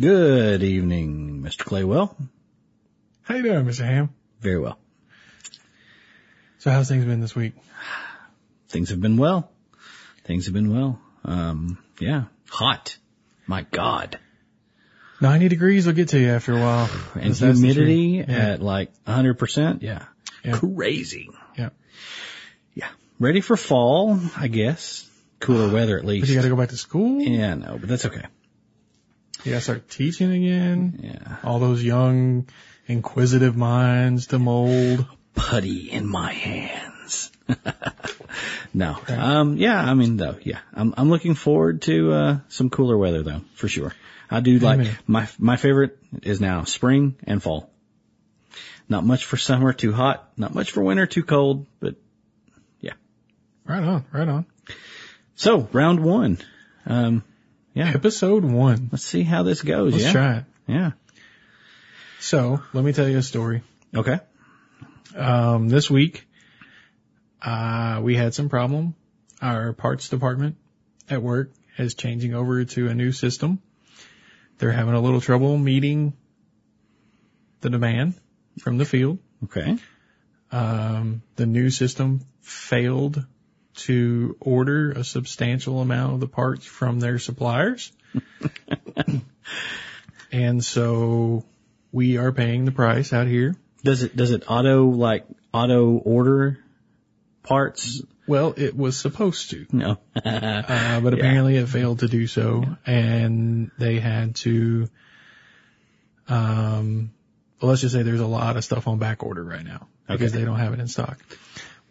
Good evening, Mr. Claywell. How you doing, Mr. Ham? Very well. So how's things been this week? Things have been well. Things have been well. Um, yeah, hot. My God. 90 degrees will get to you after a while. And humidity. Yeah. at like 100%. Yeah. Yeah. Crazy. Yeah. Yeah. Ready for fall, I guess. Cooler weather at But least. you gotta go back to school? yeah, no, but that's okay. You gotta start teaching again? Yeah. All those young, inquisitive minds to mold. Putty in my hands. no. Um, yeah, I mean though, yeah. I'm, I'm looking forward to, uh, some cooler weather though, for sure. I do like, Amen. my, my favorite is now spring and fall. Not much for summer, too hot. Not much for winter, too cold, but yeah. Right on, right on. so round one. Um, yeah. Episode one. Let's see how this goes. Let's yeah. try it. Yeah. So, let me tell you a story. Okay. Um, this week, uh, we had some problem. Our parts department at work is changing over to a new system. They're having a little trouble meeting the demand from the field. Okay. Um, the new system failed to order a substantial amount of the parts from their suppliers. and so we are paying the price out here. Does it, does it auto, like, auto order parts? Well, it was supposed to. No. Uh, but apparently it failed to do so and they had to, um, well, let's just say there's a lot of stuff on back order right now because they don't have it in stock.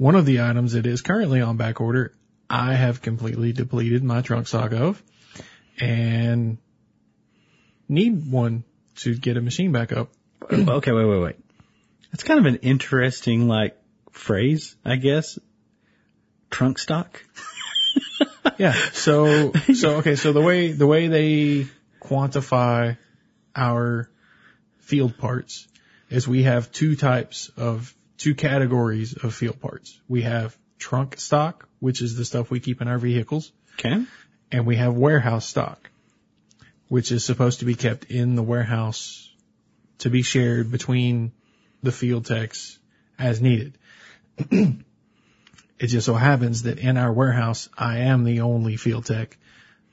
One of the items that is currently on back order, I have completely depleted my trunk stock of and need one to get a machine back up. okay, wait, wait, wait. That's kind of an interesting, like, phrase, I guess. Trunk stock? Yeah. So, so, okay. So the way, the way they quantify our field parts is we have two types of, two categories of field parts. We have trunk stock, which is the stuff we keep in our vehicles, Okay. and we have warehouse stock, which is supposed to be kept in the warehouse to be shared between the field techs as needed. it just so happens that in our warehouse, I am the only field tech.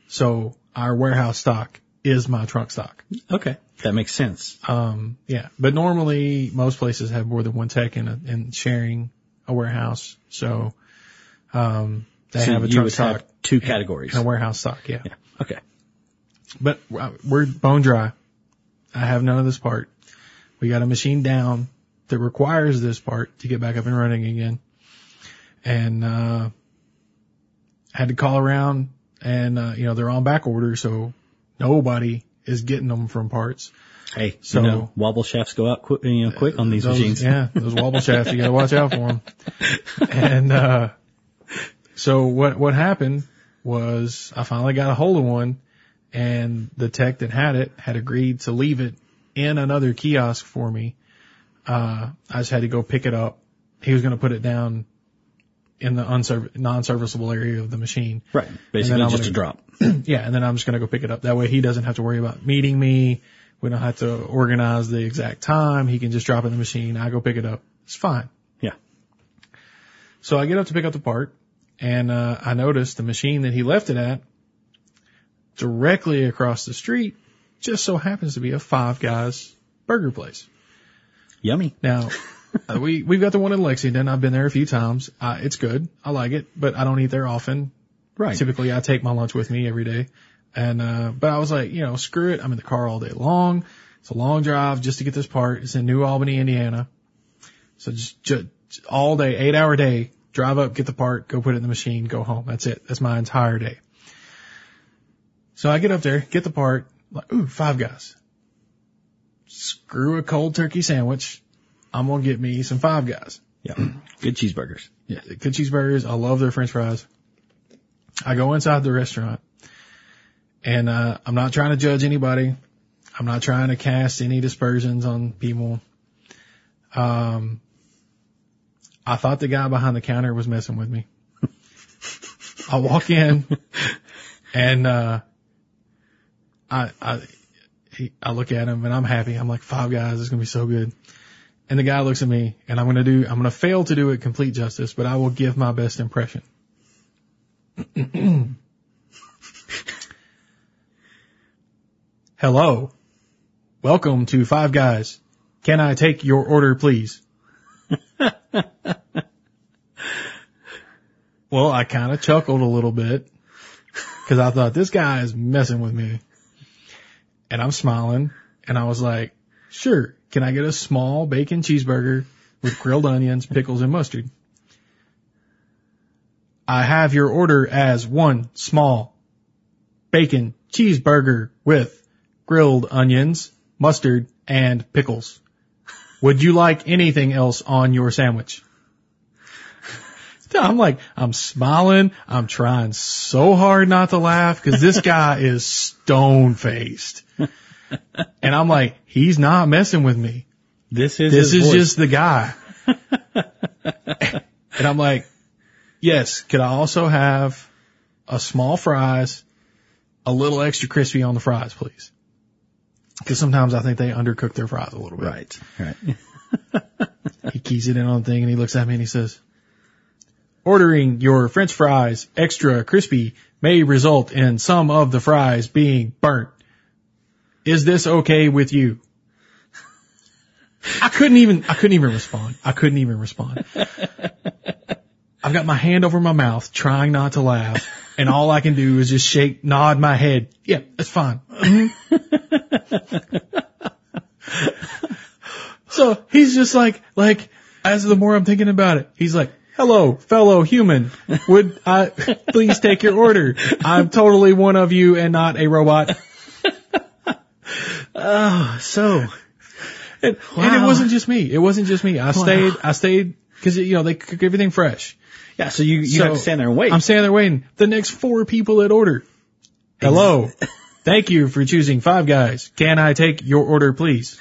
So our warehouse stock is my trunk stock. Okay. That makes sense. Um, yeah, but normally most places have more than one tech in, a, in sharing a warehouse. So, um, they so have a would stock two categories. and a warehouse stock. Yeah. Yeah. Okay. But uh, we're bone dry. I have none of this part. We got a machine down that requires this part to get back up and running again. And, uh, had to call around and, uh, you know, they're on back order. So nobody is getting them from parts. Hey, So- you know, wobble shafts go out quick, you know, quick on these Those- machines. Yeah, those wobble shafts, you gotta watch out for them. And, uh, so what, what happened was I finally got a hold of one and the tech that had it had agreed to leave it in another kiosk for me. Uh, I just had to go pick it up. He was going to put it down in the unserv- non-serviceable area of the machine. Right. Basically I'm just gonna- a drop. Yeah, and then I'm just gonna go pick it up. That way he doesn't have to worry about meeting me. We don't have to organize the exact time. He can just drop it in the machine. I go pick it up. It's fine. Yeah. So I get up to pick up the part and, uh, I noticed the machine that he left it at directly across the street just so happens to be a Five Guys burger place. Yummy. Now, uh, we, we've got the one in Lexington. I've been there a few times. Uh, it's good. I like it, but I don't eat there often. Right. Typically I take my lunch with me every day. And, uh, but I was like, you know, screw it. I'm in the car all day long. It's a long drive just to get this part. It's in New Albany, Indiana. So just, just all day, eight hour day, drive up, get the part, go put it in the machine, go home. That's it. That's my entire day. So I get up there, get the part, like, ooh, five guys. Screw a cold turkey sandwich. I'm going to get me some five guys. Yeah. Good cheeseburgers. Yeah, good cheeseburgers. I love their french fries. I go inside the restaurant and, uh, I'm not trying to judge anybody. I'm not trying to cast any dispersions on people. Um, I thought the guy behind the counter was messing with me. I walk in and, uh, I, I, he, I look at him and I'm happy. I'm like, Five Guys is going to be so good. And the guy looks at me and I'm going to do, I'm going to fail to do it complete justice, but I will give my best impression. Hello. Welcome to Five Guys. Can I take your order, please? well, I kind of chuckled a little bit because I thought this guy is messing with me. And I'm smiling and I was like, sure, can I get a small bacon cheeseburger with grilled onions, pickles, and mustard? I have your order as one small bacon cheeseburger with grilled onions, mustard, and pickles. Would you like anything else on your sandwich? I'm like, I'm smiling. I'm trying so hard not to laugh because this guy is stone faced. And I'm like, he's not messing with me. This is This is voice. just the guy. and I'm like, yes, could I also have a small fries, a little extra crispy on the fries, please? Because sometimes I think they undercook their fries a little bit. right. Right. He keys it in on the thing and he looks at me and he says, ordering your french fries extra crispy may result in some of the fries being burnt. Is this okay with you? I couldn't even, I couldn't even respond. I couldn't even respond. I've got my hand over my mouth trying not to laugh and all I can do is just shake, nod my head. Yeah, that's fine. Mm-hmm. So he's just like, like, as the more I'm thinking about it, he's like, hello, fellow human. Would I please take your order? I'm totally one of you and not a robot. Oh, so, And, and it wasn't just me. It wasn't just me. I stayed, I stayed, cause you know, they cook everything fresh. yeah, so you, you So, have to stand there and wait. I'm standing there waiting. The next four people that order. Hello. Thank you for choosing Five Guys. Can I take your order, please?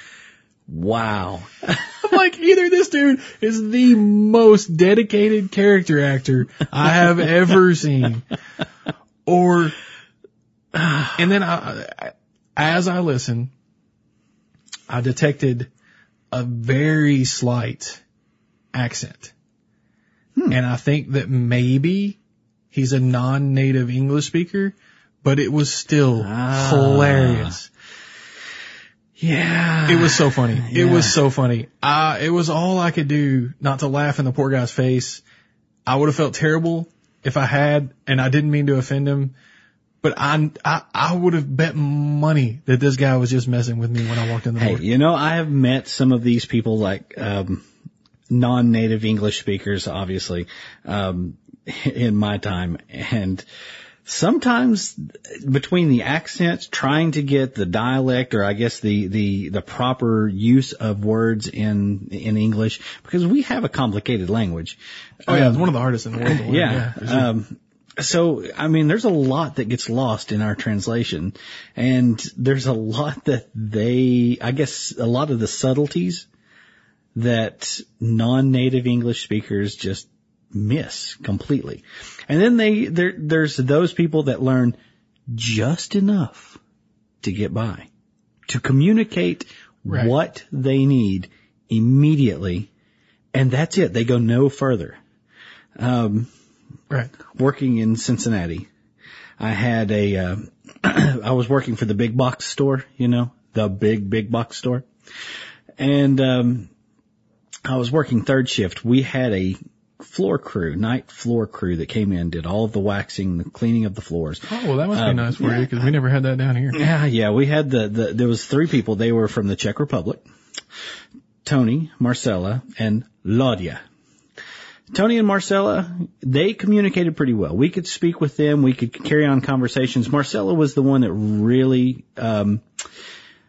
wow. I'm like, either this dude is the most dedicated character actor I have ever seen, or, and then I, I- as I listen, I detected a very slight accent. And I think that maybe he's a non-native English speaker, but it was still Ah. hilarious. Yeah. It was so funny. It was so funny. Uh, it was all I could do not to laugh in the poor guy's face. I would have felt terrible if I had, and I didn't mean to offend him, but I, I, I would have bet money that this guy was just messing with me when I walked in the Hey, door. you know, I have met some of these people like, um, non-native English speakers, obviously, um, in my time. And sometimes between the accents, trying to get the dialect or I guess the, the, the proper use of words in, in English, because we have a complicated language. Oh yeah, it's one of the hardest in the world. Yeah. Um, so, I mean, there's a lot that gets lost in our translation and there's a lot that they, I guess a lot of the subtleties that non-native English speakers just miss completely. And then they, there, there's those people that learn just enough to get by, to communicate Right. what they need immediately. And that's it. They go no further um, right. working in Cincinnati, I had a, uh, I was working for the big box store, you know, the big, big box store. And, um, I was working third shift. We had a floor crew, night floor crew that came in, did all of the waxing, the cleaning of the floors. Oh well, that must be Um, nice for yeah. you because we never had that down here. Yeah, yeah, we had the, the, there was three people. They were from the Czech Republic. Tony, Marcella, and Laudia. Tony and Marcella, they communicated pretty well. We could speak with them. We could carry on conversations. Marcella was the one that really, um,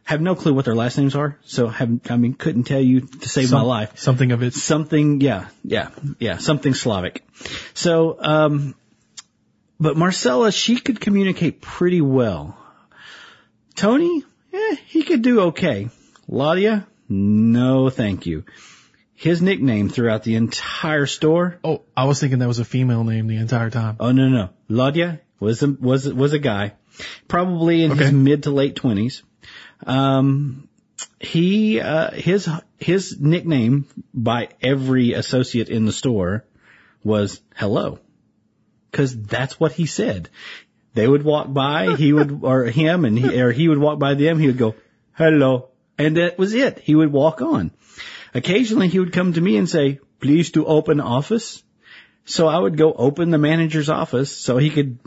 have no clue what their last names are. So have, I mean, couldn't tell you to save my life Something of it. something, yeah, yeah, yeah, something Slavic. So, um, but Marcella, she could communicate pretty well. Tony, eh, he could do okay. Laudia, no thank you. His nickname throughout the entire store, Oh, I was thinking that was a female name the entire time. oh no, no, Laudia was a, was, was a guy, probably in his mid to late twenties. Um, he, uh, his, his nickname by every associate in the store was hello. Cause that's what he said. They would walk by, he would, or him and he, or he would walk by them, he would go, hello. And that was it. He would walk on. Occasionally he would come to me and say, please to open office. So I would go open the manager's office so he could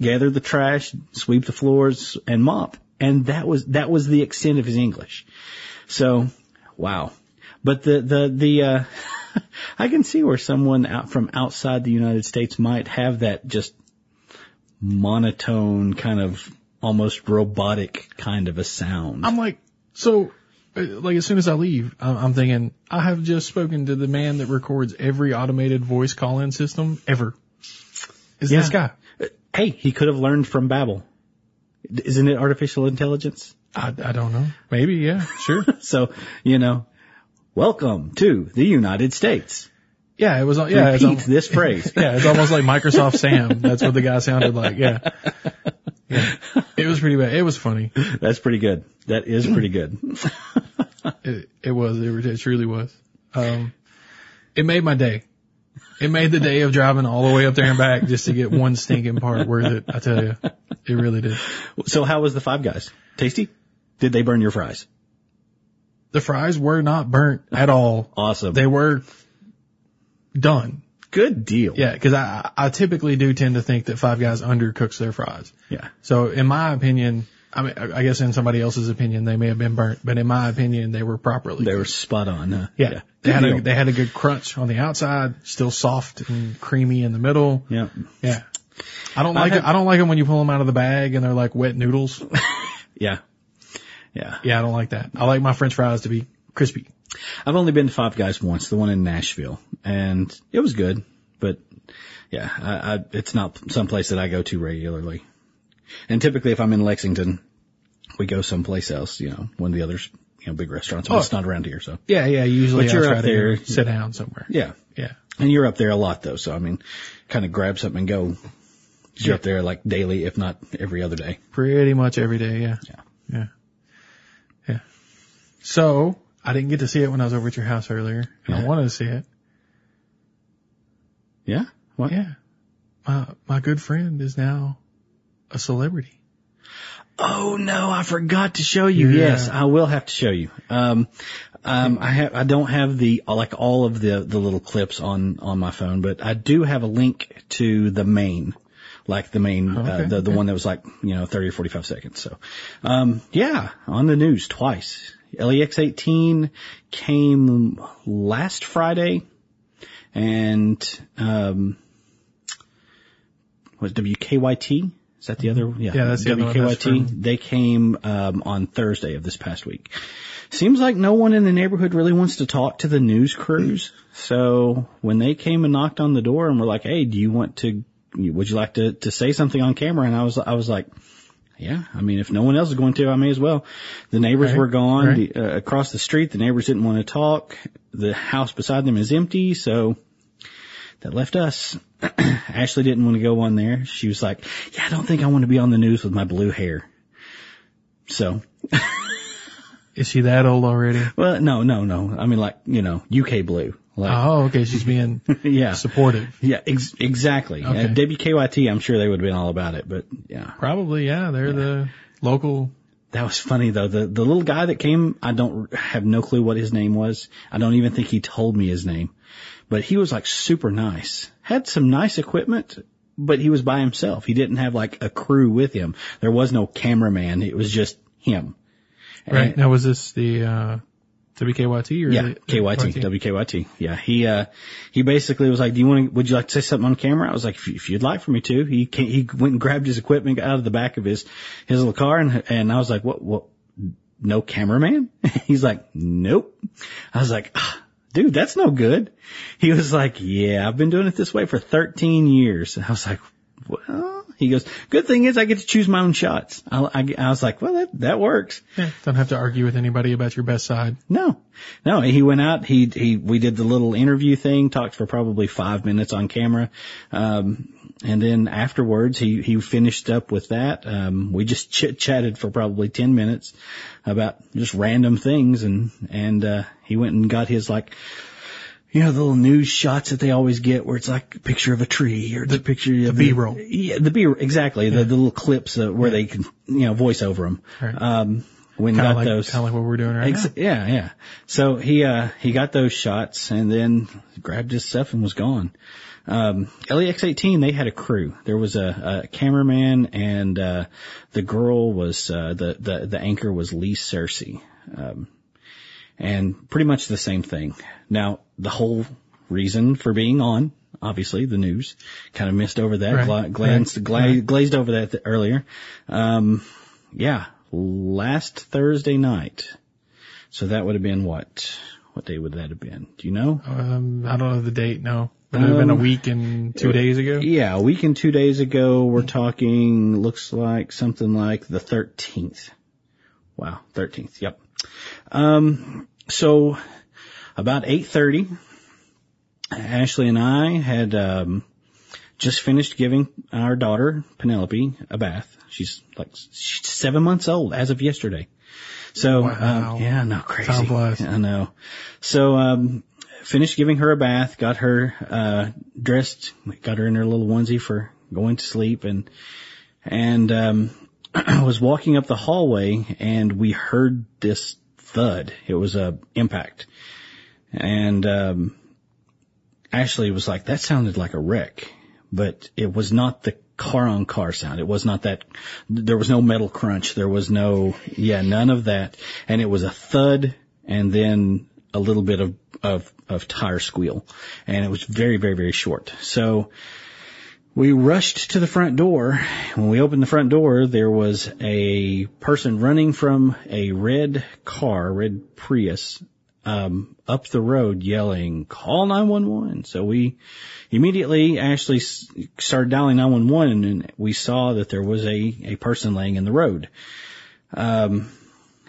gather the trash, sweep the floors and mop. And that was, that was the extent of his English. So, wow. But the, the, the, uh, I can see where someone out from outside the United States might have that just monotone kind of almost robotic kind of a sound. I'm like, so, like as soon as I leave, I'm I'm thinking, I have just spoken to the man that records every automated voice call-in system ever. Is this guy? Uh, hey, he could have learned from Babbel. Isn't it artificial intelligence? I, I don't know. Maybe, yeah, sure. So, you know, welcome to the United States. Yeah, it was, yeah, it's, Repeat al- this phrase. yeah, it's almost like Microsoft Sam. That's what the guy sounded like. Yeah. Yeah. It was pretty bad. It was funny. That's pretty good. That is pretty good. It, it was. It, it truly was. Um, it made my day. It made the day of driving all the way up there and back just to get one stinking part worth it. I tell you, it really did. So how was the Five Guys? Tasty? Did they burn your fries? The fries were not burnt at all. Awesome. They were done. Good deal. Yeah, because I I typically do tend to think that Five Guys undercooks their fries. Yeah. So in my opinion, I mean, I guess in somebody else's opinion, they may have been burnt, but in my opinion, they were properly. They were spot on. Huh? yeah. They Good had a, they had a good crunch on the outside, still soft and creamy in the middle. yeah. Yeah. I don't like I it. I don't like them when you pull them out of the bag and they're like wet noodles. Yeah. Yeah. Yeah, I don't like that. I like my French fries to be crispy. I've only been to Five Guys once, the one in Nashville, and it was good, but yeah, I, I, it's not someplace that I go to regularly. And typically if I'm in Lexington, we go someplace else, you know, one of the others, you know, big restaurants, but Oh. it's not around here, so. Yeah, yeah. Usually But you're try up there. sit down somewhere. Yeah. Yeah. And you're up there a lot though, so I mean, kind of grab something and go. You're Yeah. up there like daily, if not every other day. Pretty much every day. Yeah. Yeah. Yeah. Yeah. So I didn't get to see it when I was over at your house earlier. and I wanted to see it. Yeah? What? Yeah. My, my good friend is now a celebrity. Oh no, I forgot to show you. Yeah. Yes, I will have to show you. Um, um, I have, I don't have the, like all of the, the little clips on, on my phone, but I do have a link to the main, like the main, uh, Okay, the, the okay. one that was like, you know, 30 or 45 seconds. So, um, yeah, on the news twice. LEX 18 came last Friday and, um, was WKYT? Is that the other? Yeah, Yeah, that's the other one. That's WKYT. They came um, on Thursday of this past week. Seems like no one in the neighborhood really wants to talk to the news crews. So when they came and knocked on the door and were like, "Hey, do you want to? Would you like to to say something on camera?" And I was I was like. Yeah, I mean, if no one else is going to, I may as well. The neighbors Right, were gone right. the, uh, across the street. The neighbors didn't want to talk. The house beside them is empty, so that left us. Ashley didn't want to go on there. She was like, yeah, I don't think I want to be on the news with my blue hair. So, Is she that old already? well, no, no, no. I mean, like, you know, UK blue. Like, Oh, okay. She's being yeah, supportive. yeah, ex- exactly. Okay. Uh, WKYT, I'm sure they would have been all about it, but yeah, Probably, yeah. They're the local. that was funny though. The, the little guy that came, I don't have no clue what his name was. I don't even think he told me his name, but he was like super nice. Had some nice equipment, but he was by himself. He didn't have like a crew with him. There was no cameraman. It was just him. Right. And- Now was this the, uh, WKYT or yeah, KYT, WKYT. Yeah, he uh he basically was like, "Do you want to? Would you like to say something on camera?" I was like, "If, you- if you'd like for me to." He came, he went and grabbed his equipment out of the back of his his little car, and and I was like, "What? What? No cameraman?" He's like, "Nope." I was like, ah, "Dude, that's no good." He was like, "Yeah, I've been doing it this way for 13 years." And I was like, "Well." He goes, good thing is I get to choose my own shots. I, I, I was like, well, that, that works. Yeah, don't have to argue with anybody about your best side. No, no. He went out. He he. We did the little interview thing. Talked for probably five minutes on camera. Um, and then afterwards he, he finished up with that. Um, we just chit chatted for probably 10 minutes about just random things and, and, uh, he went and got his like, you know, the little news shots that they always get where it's like a picture of a tree or the, picture of the B-roll. Yeah, the B-roll, exactly. The, the little clips uh, where they can, you know, voice over them. Right. Um, when Kind got like, those. kind of like what we're doing right Ex- now. yeah, yeah. So he, uh, he got those shots and then grabbed his stuff and was gone. Um, LEX 18, they had a crew. There was a, a cameraman and, uh, the girl was, uh, the, the, the anchor was Lee Cersei. Um, and pretty much the same thing. Now, the whole reason for being on, obviously, the news, kind of missed over that, Right, gla- glanced, right, gla- glazed over that th- earlier. Um, yeah, last Thursday night. So that would have been what? What day would that have been? Do you know? Um, I don't know the date. No, it would have been a Um, week and two days ago. Yeah, a week and two days ago, we're talking, looks like something like the 13th. Wow, 13th, yep. Um, so about 8.30, Ashley and I had, um, just finished giving our daughter, Penelope, a bath. She's like, she's seven months old as of yesterday. So, Wow. um, yeah, no, crazy. Time flies. I know. So, um, finished giving her a bath, got her, uh, dressed, got her in her little onesie for going to sleep and, and, um, was walking up the hallway and we heard this thud. It was a impact. And, um, Ashley was like, that sounded like a wreck, but it was not the car on car sound. It was not that, there was no metal crunch. There was no, yeah, none of that. And it was a thud and then a little bit of, of, of tire squeal. And it was very, very, very short. So we rushed to the front door. When we opened the front door, there was a person running from a red car, red Prius, um, up the road yelling, call 911. So we immediately actually started dialing 911 and we saw that there was a, a person laying in the road. Um,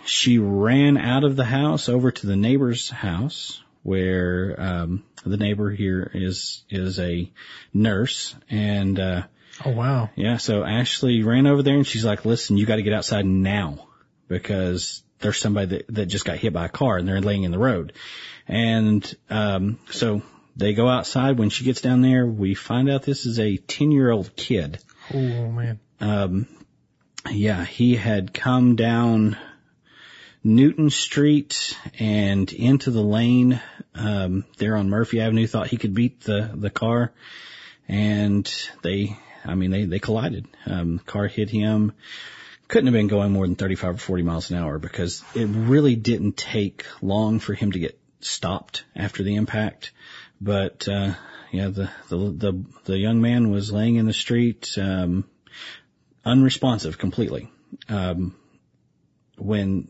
she ran out of the house over to the neighbor's house where, um, the neighbor here is, is a nurse and, uh, Oh wow. yeah, so Ashley ran over there and she's like, listen, you got to get outside now because there's somebody that, that just got hit by a car and they're laying in the road. And, um, so they go outside. When she gets down there, we find out this is a 10 year old kid. Oh man. Um, yeah, he had come down Newton Street and into the lane, um, there on Murphy Avenue, thought he could beat the, the car and they, I mean, they, they collided. Um, the car hit him. Couldn't have been going more than 35 or 40 miles an hour because it really didn't take long for him to get stopped after the impact. But, uh, yeah, the, the, the, the young man was laying in the street, um, unresponsive completely. Um, when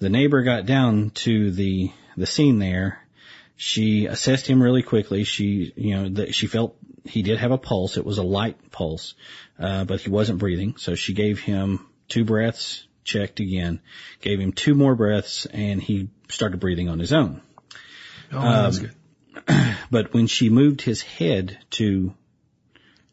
the neighbor got down to the, the scene there, she assessed him really quickly. She, you know, she felt he did have a pulse. It was a light pulse, uh, but he wasn't breathing. So she gave him two breaths, checked again, gave him two more breaths, and he started breathing on his own. Oh, that's good. But when she moved his head to,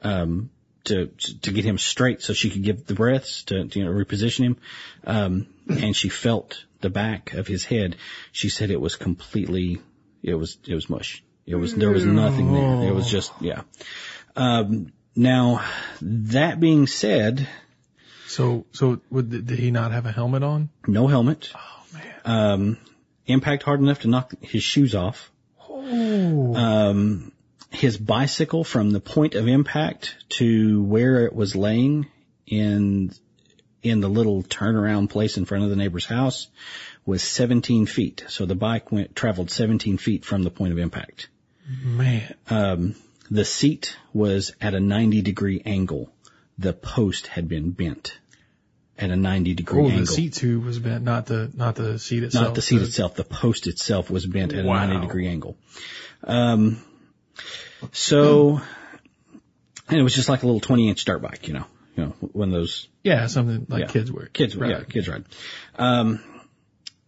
um, to, to get him straight so she could give the breaths to, to you know, reposition him, um, and she felt the back of his head, she said it was completely, it was, it was mush. It was, there was nothing there. It was just, yeah. Um, now, that being said, So so would, did he not have a helmet on? no helmet, Oh man. um, impact hard enough to knock his shoes off. Oh. Um, his bicycle from the point of impact to where it was laying in in the little turnaround place in front of the neighbor's house was 17 feet. So the bike went traveled 17 feet from the point of impact. man. Um, the seat was at a 90 degree angle. The post had been bent at a 90 degree Oh, angle. the seat too was bent, not the not the seat itself. Not the seat itself. The post itself was bent at Wow. a 90 degree angle. Um, so, and it was just like a little 20 inch dirt bike, you know, you know, one of those Yeah, something like Yeah. kids wear. kids, Right. yeah, kids ride. Um,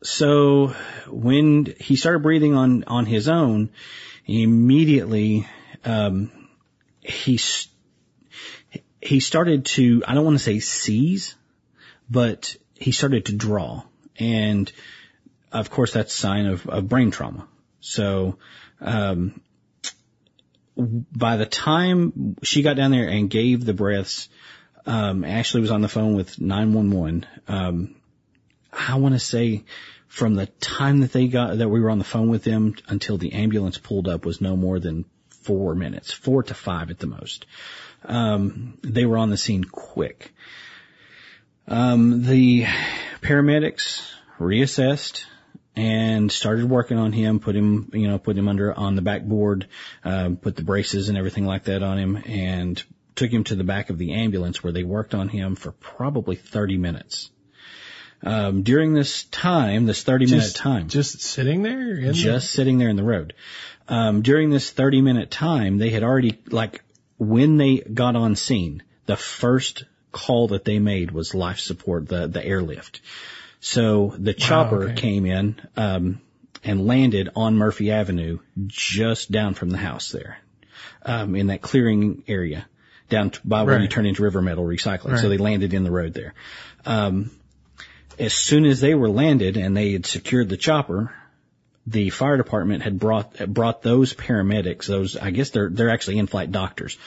so when he started breathing on, on his own, immediately, um, he, he started to, I don't want to say seize, but he started to draw. And of course that's a sign of, of brain trauma. So, um, by the time she got down there and gave the breaths, um, Ashley was on the phone with 911. Um, I want to say from the time that they got, that we were on the phone with them until the ambulance pulled up was no more than four minutes, four to five at the most. Um, they were on the scene quick. Um, the paramedics reassessed and started working on him, put him, you know, put him under on the backboard, um, put the braces and everything like that on him and took him to the back of the ambulance where they worked on him for probably 30 minutes. Um, during this time, this 30 minute time, Just sitting there? in the- just sitting there in the road. Um, during this 30 minute time, they had already, like, when they got on scene, the first call that they made was life support, the, the airlift. So the chopper okay. came in, um, and landed on Murphy Avenue just down from the house there, um, in that clearing area down by where you turn into River Metal Recycling. So they landed in the road there. Um, as soon as they were landed and they had secured the chopper, the fire department had brought brought those paramedics, those I guess they're they're actually in-flight doctors,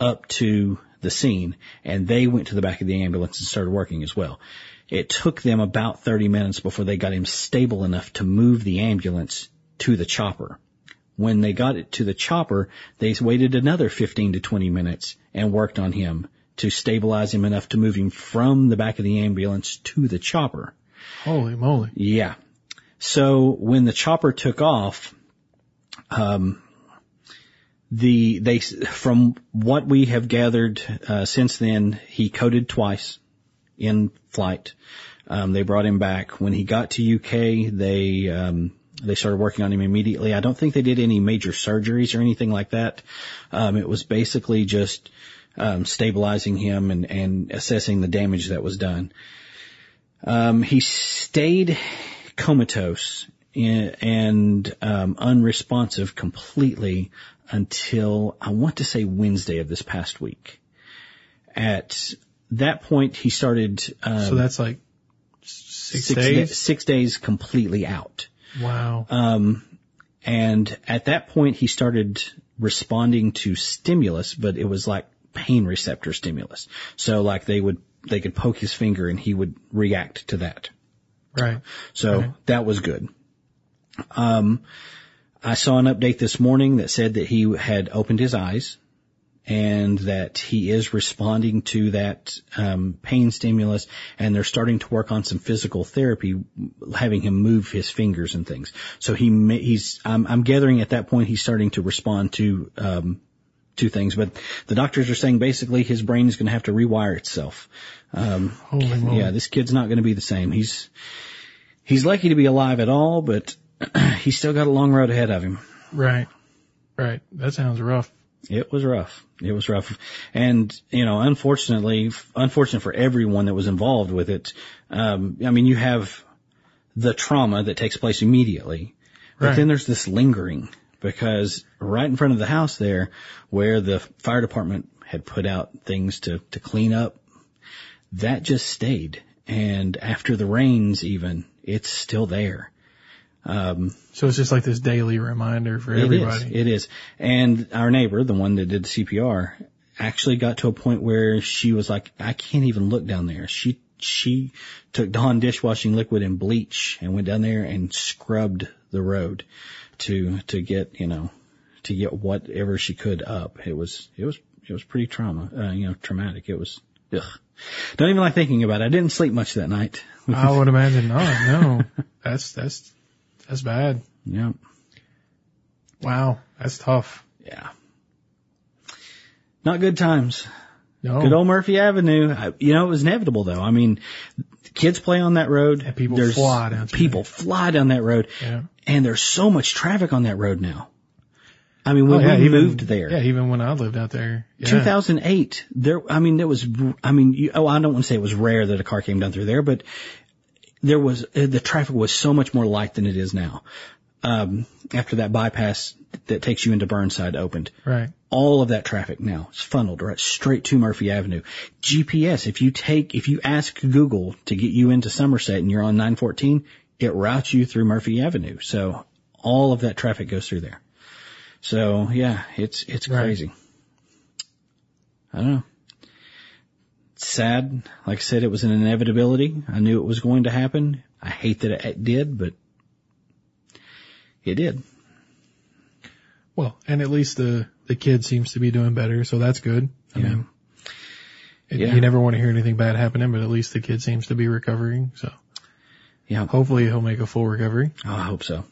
up to the scene, and they went to the back of the ambulance and started working as well. It took them about 30 minutes before they got him stable enough to move the ambulance to the chopper. When they got it to the chopper, they waited another 15 to 20 minutes and worked on him to stabilize him enough to move him from the back of the ambulance to the chopper. Holy moly. Yeah. So when the chopper took off, um, the they from what we have gathered uh, since then, he coded twice in flight. Um, they brought him back when he got to UK. They um, they started working on him immediately. I don't think they did any major surgeries or anything like that. Um, it was basically just um, stabilizing him and, and assessing the damage that was done. Um, he stayed comatose and um, unresponsive completely until I want to say Wednesday of this past week. At that point, he started um, So that's like six, six, days? da- six days completely out. Wow. Um, and at that point, he started responding to stimulus, but it was like pain receptor stimulus. So like they would, they could poke his finger and he would react to that. right. So Right. that was good. Um, I saw an update this morning that said that he had opened his eyes and that he is responding to that um, pain stimulus and they're starting to work on some physical therapy having him move his fingers and things so he he's I'm, I'm gathering at that point he's starting to respond to um, to things but the doctors are saying basically his brain is going to have to rewire itself um, yeah this kid's not going to be the same he's he's lucky to be alive at all but he's still got a long road ahead of him Right. Right. That sounds rough. It was rough. It was rough. And, you know, unfortunately, unfortunate for everyone that was involved with it. Um, I mean, you have the trauma that takes place immediately, but Right. then there's this lingering because right in front of the house there where the fire department had put out things to, to clean up, that just stayed. And after the rains even, it's still there. So it's just like this daily reminder for It is. everybody. It is. And our neighbor, the one that did the CPR, actually got to a point where she was like, I can't even look down there. She, she took Dawn dishwashing liquid and bleach and went down there and scrubbed the road to, to get, you know, to get whatever she could up. It was, it was, it was pretty trauma, uh, you know, traumatic. It was, ugh. Don't even like thinking about it. I didn't sleep much that night. I would imagine not. No. That's, that's, that's bad. yeah. Wow. That's tough. Yeah. Not good times. No. Good old Murphy Avenue. I- You know, it was inevitable though. I mean, kids play on that road. And people There's- fly down People fly down that road. Yeah. And there's so much traffic on that road now. I mean, when Oh, yeah, we even- moved there, Yeah. Even when I lived out there. Yeah. 2008, there, I mean, there was, I mean, you, oh, I don't want to say it was rare that a car came down through there, but there was, uh, the traffic was so much more light than it is now. Um, after that bypass that takes you into Burnside opened Right. all of that traffic now is funneled right straight to Murphy Avenue. GPS, if you take, if you ask Google to get you into Somerset and you're on 914, it routes you through Murphy Avenue. So all of that traffic goes through there. So yeah, it's, it's Right. crazy. I don't know. Sad. Like I said, it was an inevitability. I knew it was going to happen. I hate that it did, but it did. Well, and at least the, the kid seems to be doing better, so that's good. I Yeah. mean, it- Yeah. you never want to hear anything bad happening, but at least the kid seems to be recovering, so Yeah. hopefully he'll make a full recovery. Oh, I hope so.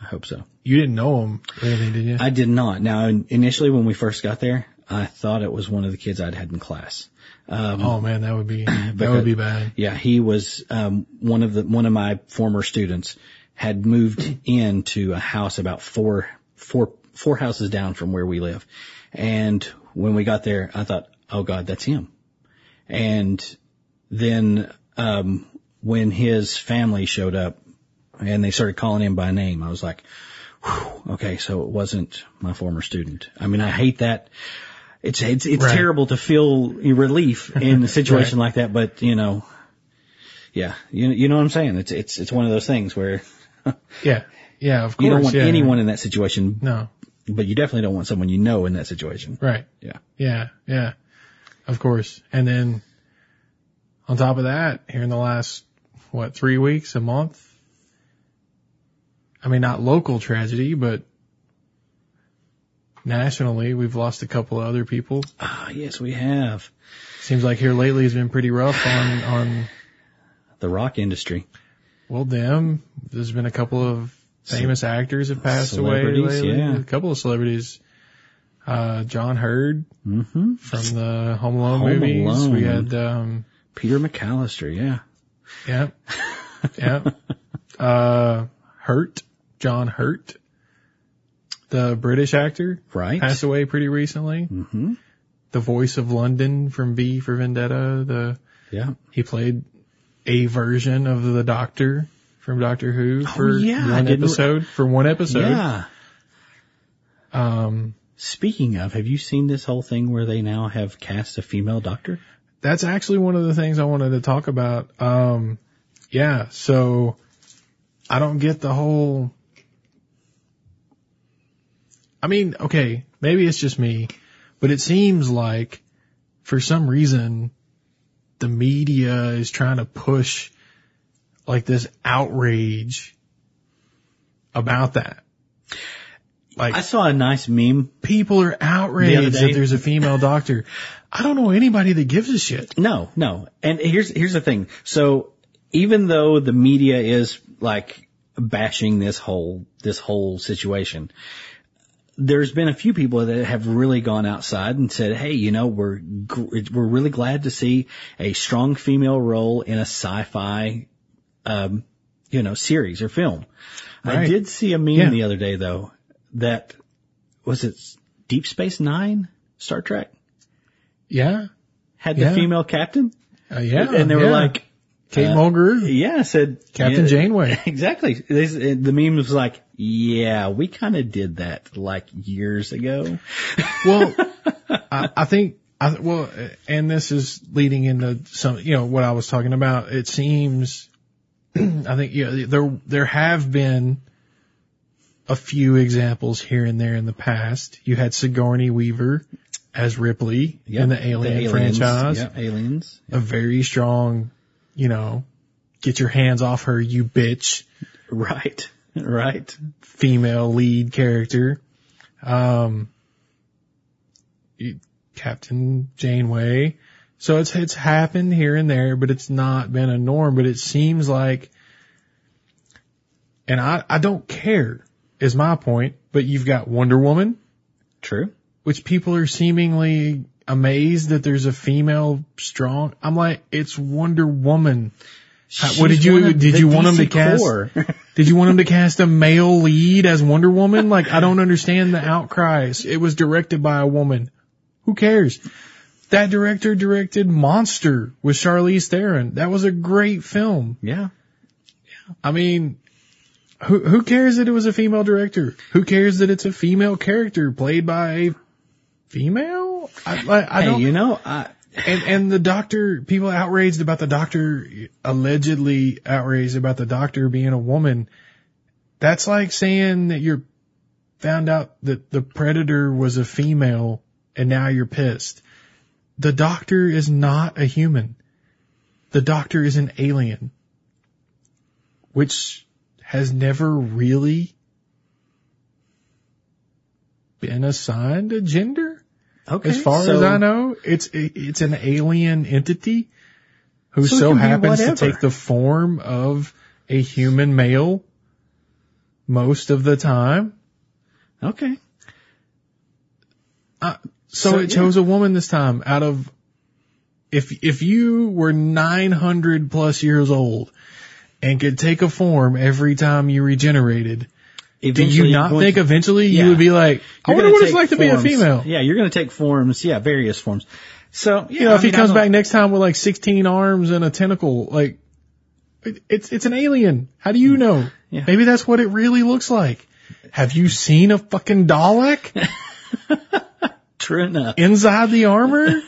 I hope so. You didn't know him anything, did you? I did not. Now, initially when we first got there, I thought it was one of the kids I'd had in class. Um, oh man, that would be, that Because- would be bad. Yeah, he was um, one of the one of my former students had moved into a house about four four four houses down from where we live, and when we got there, I thought, oh God, that's him. And then um, when his family showed up and they started calling him by name, I was like, okay, so it wasn't my former student. I mean, I hate that. It's it's it's Right. terrible to feel relief in a situation like that, but you know, yeah, you you know what I'm saying. It's it's it's one of those things where Yeah. Yeah, of course. you don't want yeah. anyone in that situation, No. but you definitely don't want someone you know in that situation. Right. Yeah. Yeah. Yeah. Of course. And then on top of that, here in the last, what, three weeks, a month? I mean, not local tragedy, but nationally, we've lost a couple of other people. Ah, yes, we have Seems like here lately has been pretty rough on, on, the rock industry. well, them. There's been a couple of famous actors have passed away lately. yeah. A couple of celebrities. Uh, John Heard Mm-hmm. from the Home Alone Home movies. Alone. We had, um, Peter McAllister, yeah. Yeah. Yeah. Uh, Hurt, John Hurt, the British actor, Right. passed away pretty recently. Mm-hmm. The voice of London from V for Vendetta, the, Yeah. he played a version of the Doctor from Doctor Who for Oh, yeah, one re- episode, for one episode. Yeah. Um, Speaking of, have you seen this whole thing where they now have cast a female doctor? that's actually one of the things I wanted to talk about. Um, yeah, so I don't get the whole. I mean, okay, maybe it's just me, but it seems like for some reason the media is trying to push like this outrage about that. Like I saw a nice meme. people are outraged day- that there's a female doctor. I don't know anybody that gives a shit. No, no. And here's here's the thing. So even though the media is like bashing this whole this whole situation, there's been a few people that have really gone outside and said, "Hey, you know, we're gr- we're really glad to see a strong female role in a sci-fi, um, you know, series or film." I did see a meme Yeah. the other day though that was it Deep Space Nine Star Trek Yeah. had the Yeah. female captain, Uh, yeah. and they were yeah. like, Kate uh, Mulgrew, yeah, said Captain yeah, Janeway. Exactly. They, the meme was like, yeah, we kind of did that like years ago. Well, I, I think, I, well, and this is leading into some, you know, what I was talking about. It seems, I think, yeah, there, there have been a few examples here and there in the past. You had Sigourney Weaver as Ripley in the Alien aliens. franchise. Yeah, aliens. A very strong, you know, get your hands off her, you bitch. Right. Right. female lead character. Um, Captain Janeway. So it's, it's happened here and there, but it's not been a norm, but it seems like, and I, I don't care is my point, but you've got Wonder Woman, True. which people are seemingly amazed that there's a female strong. I'm like, it's Wonder Woman. What did you- did you want 'em to cast-. Did you want him to cast a male lead as Wonder Woman? Like, I don't understand the outcries. It was directed by a woman. Who cares? That director directed Monster with Charlize Theron. That was a great film. yeah. I mean, who, who cares that it was a female director? Who cares that it's a female character played by a female? I, like, I Hey, don't, you know, I, and, and the doctor, people outraged about the doctor, allegedly outraged about the doctor being a woman. That's like saying that you're found out that the predator was a female and now you're pissed. The doctor is not a human. The doctor is an alien, which has never really been assigned a gender. Okay. As far so- as I know, it's it's an alien entity who So so, happens to take the form of a human male most of the time. Okay. Uh, so, So, it yeah. chose a woman this time out of if if you were 900 plus years old and could take a form every time you regenerated, do you not think to- eventually Yeah. you would be like, I you're wonder what it's like to be a female? Yeah, you're going to take forms. Yeah, various forms. So, yeah, You know, if I he mean, I comes back next time with like 16 arms and a tentacle, like, it's, it's an alien. How do you mm. know? Yeah. Maybe that's what it really looks like. Have you seen a fucking Dalek true enough. inside the armor?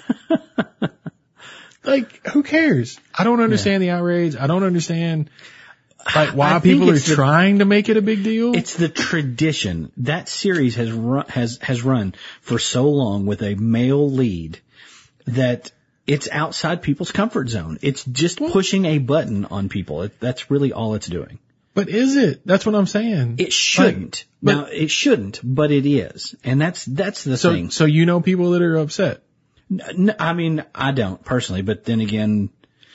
like, who cares? I don't understand the outrage. I don't understand like why people are the- trying to make it a big deal. It's the tradition. That series has run, has, has run for so long with a male lead that it's outside people's comfort zone. It's just pushing a button on people. It, that's really all it's doing. but is it? That's what I'm saying. It shouldn't. but- now, it shouldn't, but it is. And that's, that's the so, thing. so you know people that are upset. I mean, I don't personally, but then again,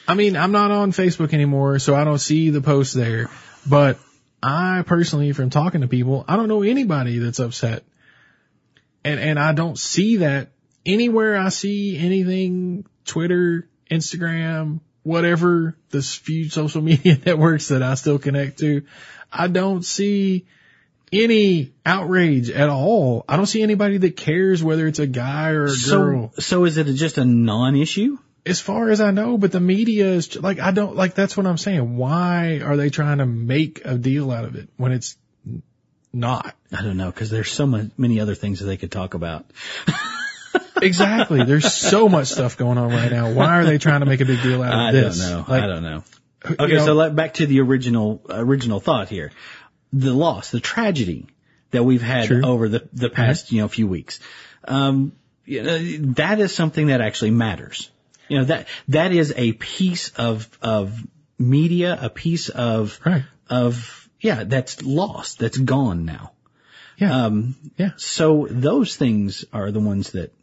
I mean, I'm not on Facebook anymore, so I don't see the posts there. But I personally, from talking to people, I don't know anybody that's upset. And, and I don't see that anywhere I see anything, Twitter, Instagram, whatever, the few social media networks that I still connect to, I don't see any outrage at all. I don't see anybody that cares whether it's a guy or a girl so, so is it just a non-issue? As far as I know, but the media is like, I don't, like, that's what I'm saying. Why are they trying to make a deal out of it when it's not? I don't know, cause there's so mu- many other things that they could talk about. Exactly. There's so much stuff going on right now. Why are they trying to make a big deal out of I this? I don't know. Like, I don't know. you Okay, know, so let, back to the original original thought here. The loss, the tragedy that we've had True. over the the past you know few weeks. Um, you know, that is something that actually matters. You know that that is a piece of of media, a piece of Right. of yeah that's lost, that's gone now. Yeah. Um, Yeah. So those things are the ones that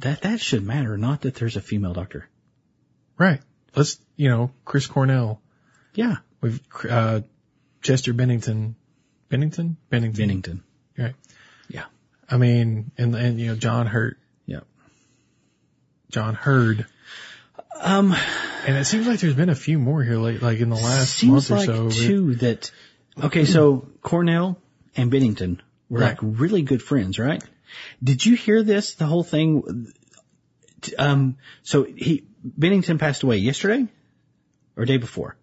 that that should matter, not that there's a female doctor. Right. Let's, you know, Chris Cornell. Yeah, We've, uh, Chester Bennington. Bennington? Bennington. Bennington. Right. Yeah. I mean, and, and, you know, John Hurt, Yeah. John Heard. Um. And it seems like there's been a few more here late, like in the last month or like so. but- too that okay, so Cornell and Bennington were Right. like really good friends, right? Did you hear this? The whole thing. Um. So he Bennington passed away yesterday or day before.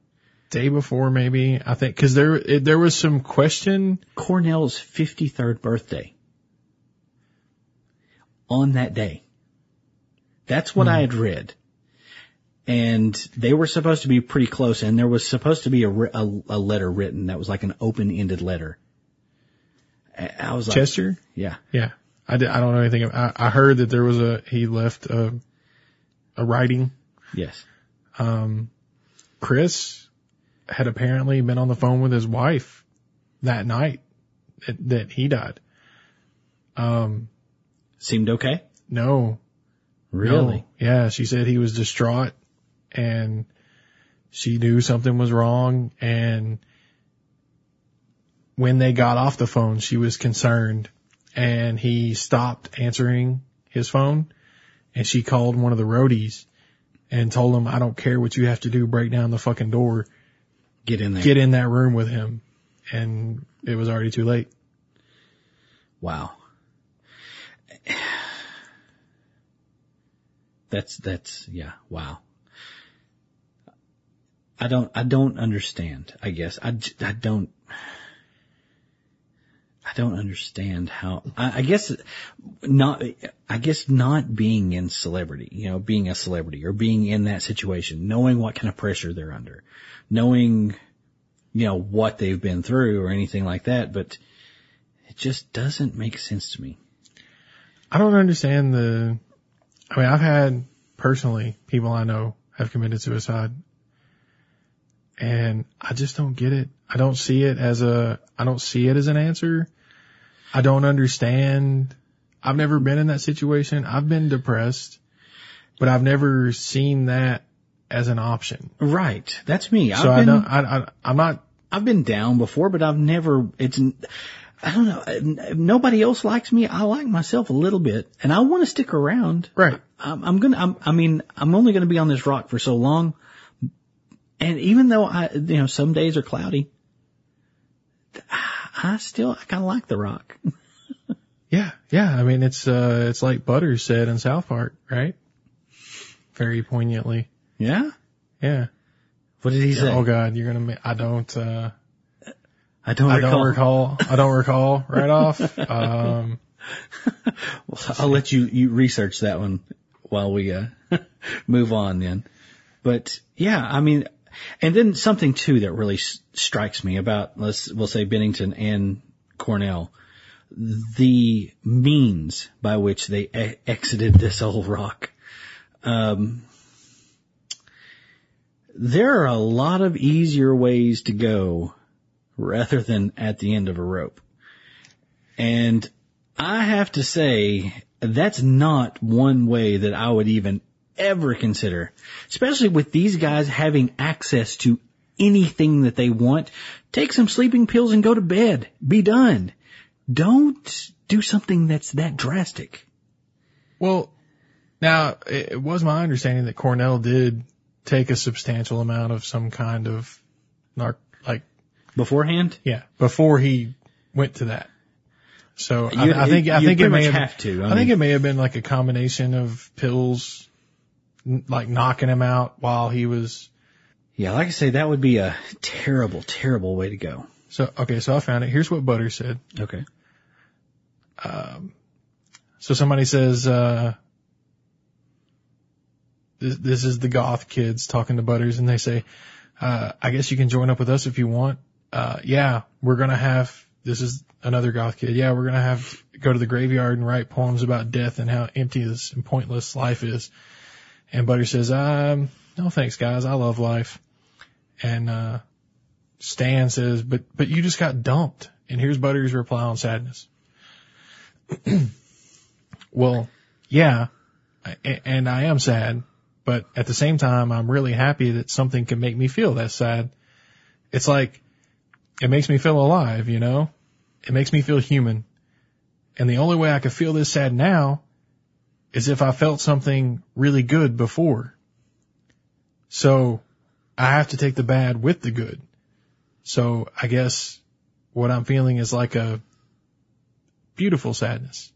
day before maybe I think because there it, there was some question. Cornell's fifty third birthday. On that day. That's what I had read. And they were supposed to be pretty close and there was supposed to be a, a, a letter written that was like an open ended letter. I I was like, Chester, yeah. yeah, I did, I don't know anything. I, I heard that there was a he left a a writing. Yes. Um, Chris had apparently been on the phone with his wife that night that, that he died. Um, Seemed okay? no, Really? no. yeah, she said he was distraught and she knew something was wrong and when they got off the phone, she was concerned and he stopped answering his phone and she called one of the roadies and told him, I don't care what you have to do, break down the fucking door, Get in there. get in that room with him. And it was already too late. Wow. That's, that's, yeah, wow. I don't, I don't understand, I guess. I, I don't, I don't understand how, I, I guess not, I guess not being in celebrity, you know, being a celebrity or being in that situation, knowing what kind of pressure they're under, knowing, you know, what they've been through or anything like that, but it just doesn't make sense to me. I don't understand the, I mean, I've had personally people I know have committed suicide and I just don't get it. I don't see it as a, I don't see it as an answer. I don't understand. I've never been in that situation. I've been depressed, but I've never seen that as an option. Right. That's me. So I've I been, don't, I, I, I'm not, I've been down before, but I've never, it's, I don't know. Nobody else likes me. I like myself a little bit and I want to stick around. right. I'm, I'm gonna, I'm, I mean, I'm only gonna be on this rock for so long. And even though I, you know, some days are cloudy, I still, I kind of like the rock. Yeah. Yeah. I mean, it's, uh, it's like Butters said in South Park, right? Very poignantly. Yeah. Yeah. What did he say? Oh God, you're gonna. I don't. uh I don't I don't recall. I don't recall right off. Um, I'll let you, you research that one while we, uh, move on then. But yeah, I mean, and then something too that really s- strikes me about, let's, we'll say Bennington and Cornell, the means by which they e- exited this old rock. Um, there are a lot of easier ways to go rather than at the end of a rope. And I have to say, that's not one way that I would even ever consider, especially with these guys having access to anything that they want. Take some sleeping pills and go to bed. Be done. Don't do something that's that drastic. well, now it, was my understanding that Cornell did take a substantial amount of some kind of narc, like Beforehand, yeah, before he went to that. So I, I think I think it may have, have to. I I, think it may have been like a combination of pills, like knocking him out while he was yeah, like I say, that would be a terrible, terrible way to go. So, okay, so I found it. Here's what Butter said. Okay. Um, so somebody says, uh, this, this is the goth kids talking to Butters and they say, uh, I guess you can join up with us if you want. Uh, yeah, we're going to have, this is another goth kid. Yeah, we're going to have, go to the graveyard and write poems about death and how empty this and pointless life is. And Butter says, um, no thanks guys. I love life. And, uh, Stan says, but, but you just got dumped. And here's Butter's reply on sadness. well, yeah, and I am sad, but at the same time, I'm really happy that something can make me feel that sad. It's like, it makes me feel alive, you know? It makes me feel human. And the only way I could feel this sad now is if I felt something really good before. So I have to take the bad with the good. So I guess what I'm feeling is like a beautiful sadness.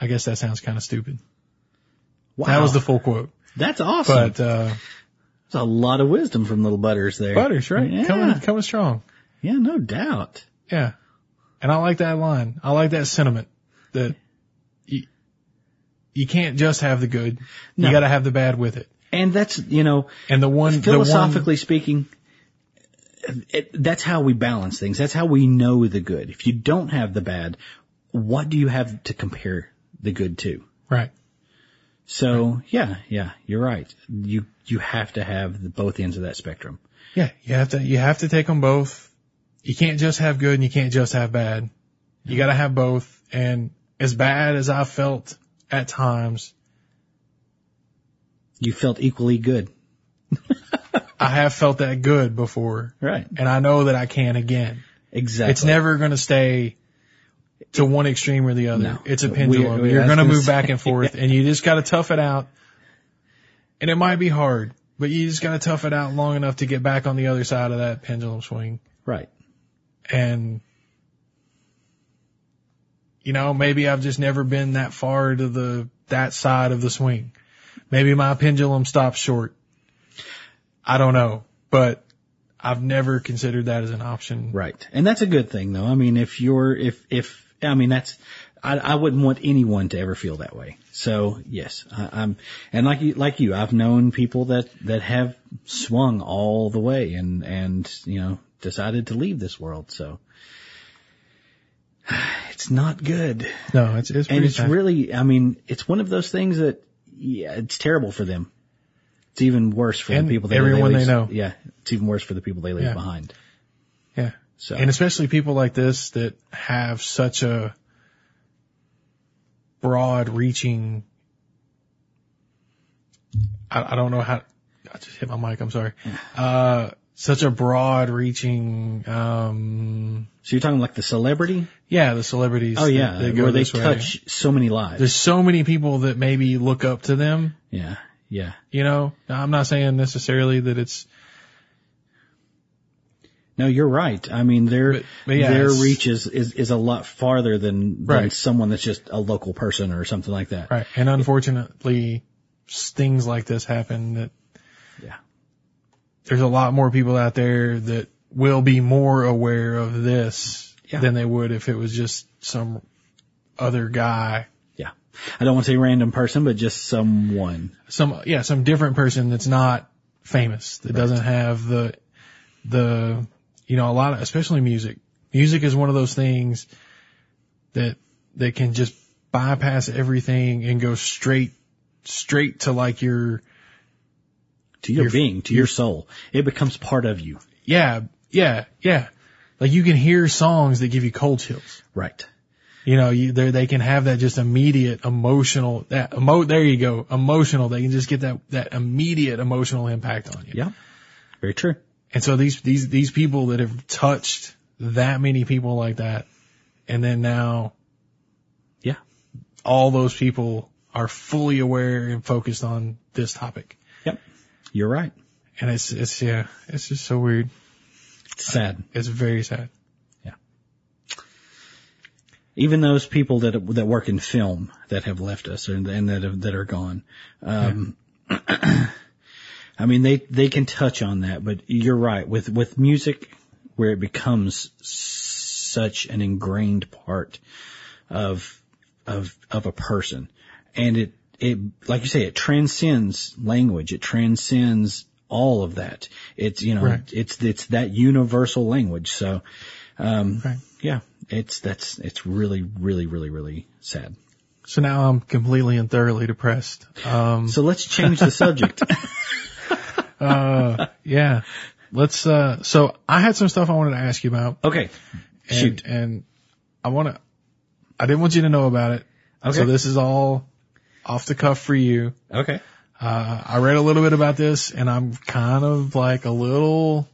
I guess that sounds kind of stupid. Wow. That was the full quote. That's awesome. But, uh, There's a lot of wisdom from little Butters there. Butters, right? Yeah. Coming, coming strong. Yeah, no doubt. Yeah. And I like that line. I like that sentiment that you, you can't just have the good. No. You gotta have the bad with it. And that's, you know, And the one, the philosophically speaking, it, that's how we balance things. That's how we know the good. If you don't have the bad, what do you have to compare the good to? right. So yeah, yeah, you're right. You, you have to have the, both ends of that spectrum. Yeah. You have to, you have to take them both. You can't just have good and you can't just have bad. You gotta have both. And as bad as I felt at times, You felt equally good. I have felt that good before Right. and I know that I can again. Exactly. It's never going to stay to one extreme or the other. No. It's a pendulum. we- You're going to move say- back and forth and you just got to tough it out. And it might be hard, but you just got to tough it out long enough to get back on the other side of that pendulum swing. right. And, you know, maybe I've just never been that far to the, that side of the swing. Maybe my pendulum stops short. I don't know, but I've never considered that as an option. Right. And that's a good thing though. I mean, if you're, if, if, I mean, that's, I, I wouldn't want anyone to ever feel that way. So yes, I, I'm, and like you, like you, I've known people that, that have swung all the way and, and, you know, decided to leave this world. So it's not good. No, it's it's And it's really, I mean, it's one of those things that, yeah, it's terrible for them. It's even worse for And the people that everyone they leave- know. Yeah. It's even worse for the people they leave Yeah. behind. yeah. So, And especially people like this that have such a broad reaching, I, I don't know how, I just hit my mic, I'm sorry. Uh, such a broad reaching, um, so you're talking like the celebrity? yeah, the celebrities. Oh yeah, that go where they this way. touch so many lives. There's so many people that maybe look up to them, yeah, yeah. you know, I'm not saying necessarily that it's, No, you're right. I mean, their But- but yeah, their reach is, is is a lot farther than than someone that's just a local person or something like that. right. And unfortunately, s- things like this happen that there's a lot more people out there that will be more aware of this Yeah. than they would if it was just some other guy. yeah. I don't want to say random person, but just someone. Some, yeah, some different person that's not famous, that doesn't have the, the, you know, a lot of, especially music. Music is one of those things that, that can just bypass everything and go straight, straight to like your, To your Your- being, to your soul, it becomes part of you. yeah, yeah, yeah. Like you can hear songs that give you cold chills. Right. You know, you, they they can have that just immediate emotional, that emo, there you go, emotional. They can just get that, that immediate emotional impact on you. Yeah. Very true. And so these, these, these people that have touched that many people like that, and then now Yeah. all those people are fully aware and focused on this topic. You're right. And it's, it's, yeah, it's just so weird. It's sad. It's very sad. Yeah. Even those people that that work in film that have left us and, and that have, that are gone. Um, I mean, they they can touch on that, but you're right with with music where it becomes such an ingrained part of of of a person, and it it like you say it transcends language, it transcends all of that. It's you know Right. it's it's that universal language. So. Um, Right. yeah, it's that's it's really really really really sad. So now I'm completely and thoroughly depressed. Um, So let's change the subject. uh, yeah, let's, uh, so I had some stuff I wanted to ask you about. okay, And, shoot. And I want to, I didn't want you to know about it. Okay. So this is all off the cuff for you. Okay. Uh, I read a little bit about this and I'm kind of like a little,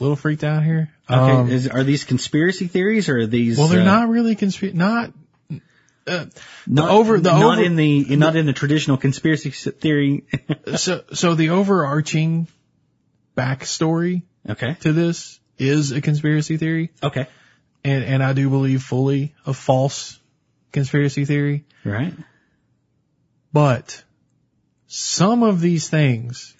little freaked out here. Okay. Um, Is, are these conspiracy theories or are these? well, they're uh, not really conspiracy, not, uh, not over- the not over- in the not in the traditional conspiracy theory. so, so the overarching backstory okay. to this is a conspiracy theory. Okay. and and I do believe fully a false conspiracy theory. Right. But some of these things.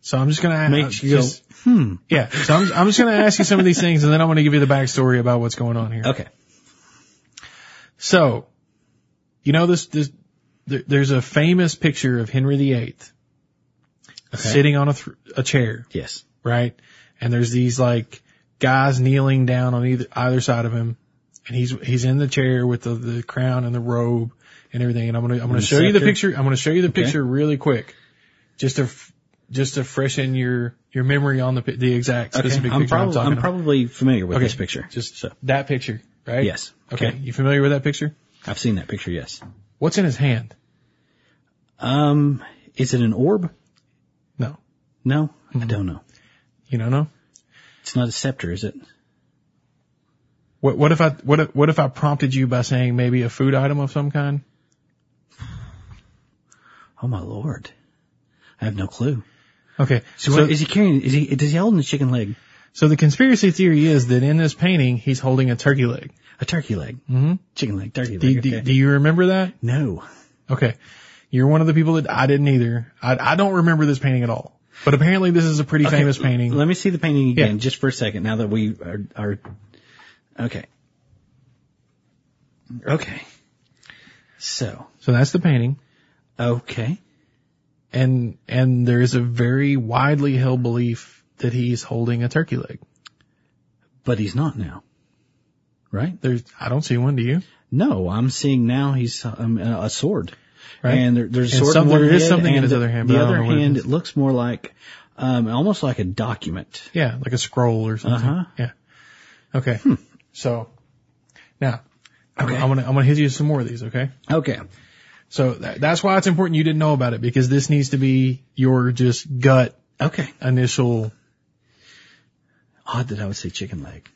So I'm just gonna Makes you go, Hmm. yeah. So I'm I'm just gonna ask you some of these things, and then I'm gonna give you the backstory about what's going on here. Okay. So, you know this this there, there's a famous picture of Henry VIII Okay. sitting on a th- a chair, Yes. right? And there's these like guys kneeling down on either either side of him, and he's he's in the chair with the, the crown and the robe and everything. And I'm gonna I'm gonna show you the picture. I'm gonna show you the Okay. picture really quick, just to just to freshen your your memory on the the exact Okay. specific I'm picture I'm probably talking I'm probably familiar with Okay. this picture. Just so that picture, right? yes. Okay. Okay. You familiar with that picture? I've seen that picture. Yes. What's in his hand? Um, is it an orb? No, No, Mm-hmm. I don't know. you don't know. It's not a scepter, is it? What what if I what if, what if I prompted you by saying maybe a food item of some kind? Oh my lord. I have no clue. Okay. So, what, is he carrying? Is he? Does he hold a chicken leg? So the conspiracy theory is that in this painting, he's holding a turkey leg. A turkey leg? Mm-hmm. Chicken leg? Turkey Do, leg? do, okay. do you remember that? no. Okay. You're one of the people that I didn't either. I, I don't remember this painting at all. But apparently this is a pretty famous painting. Let me see the painting again, Yeah. just for a second. Now that we are, are okay, okay. So So that's the painting. Okay, And, and there is a very widely held belief that he's holding a turkey leg. but he's not now, right? There's, I don't see one, do you? No, I'm seeing now he's um, a sword, Right. and there, there's And sword some- in there is hand, something in his the, other hand, The other what it hand, it looks more like, um, almost like a document. Yeah, like a scroll or something. Uh-huh. Yeah. Okay. So now, Okay. I'm gonna I'm gonna hit you some more of these. Okay. Okay, So that, that's why it's important you didn't know about it because this needs to be your just gut okay. initial. Odd that I would say chicken leg.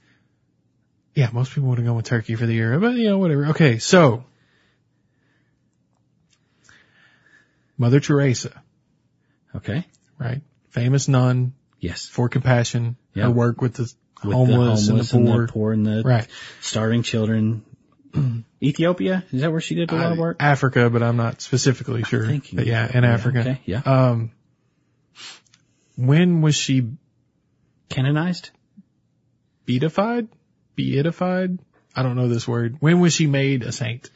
Yeah, most people would have gone with turkey for the year, but you know whatever. Okay, so Mother Teresa, Okay. right? Famous nun Yes. for compassion. Her work with the With homeless, the homeless and the poor. poor and the Right. starving children. Ethiopia is that where she did a lot of work? Africa, but I'm not specifically sure. thinking- But yeah, in Africa. Okay, yeah. Um, when was she Canonized? beatified? Beatified? I don't know this word. When was she made a saint?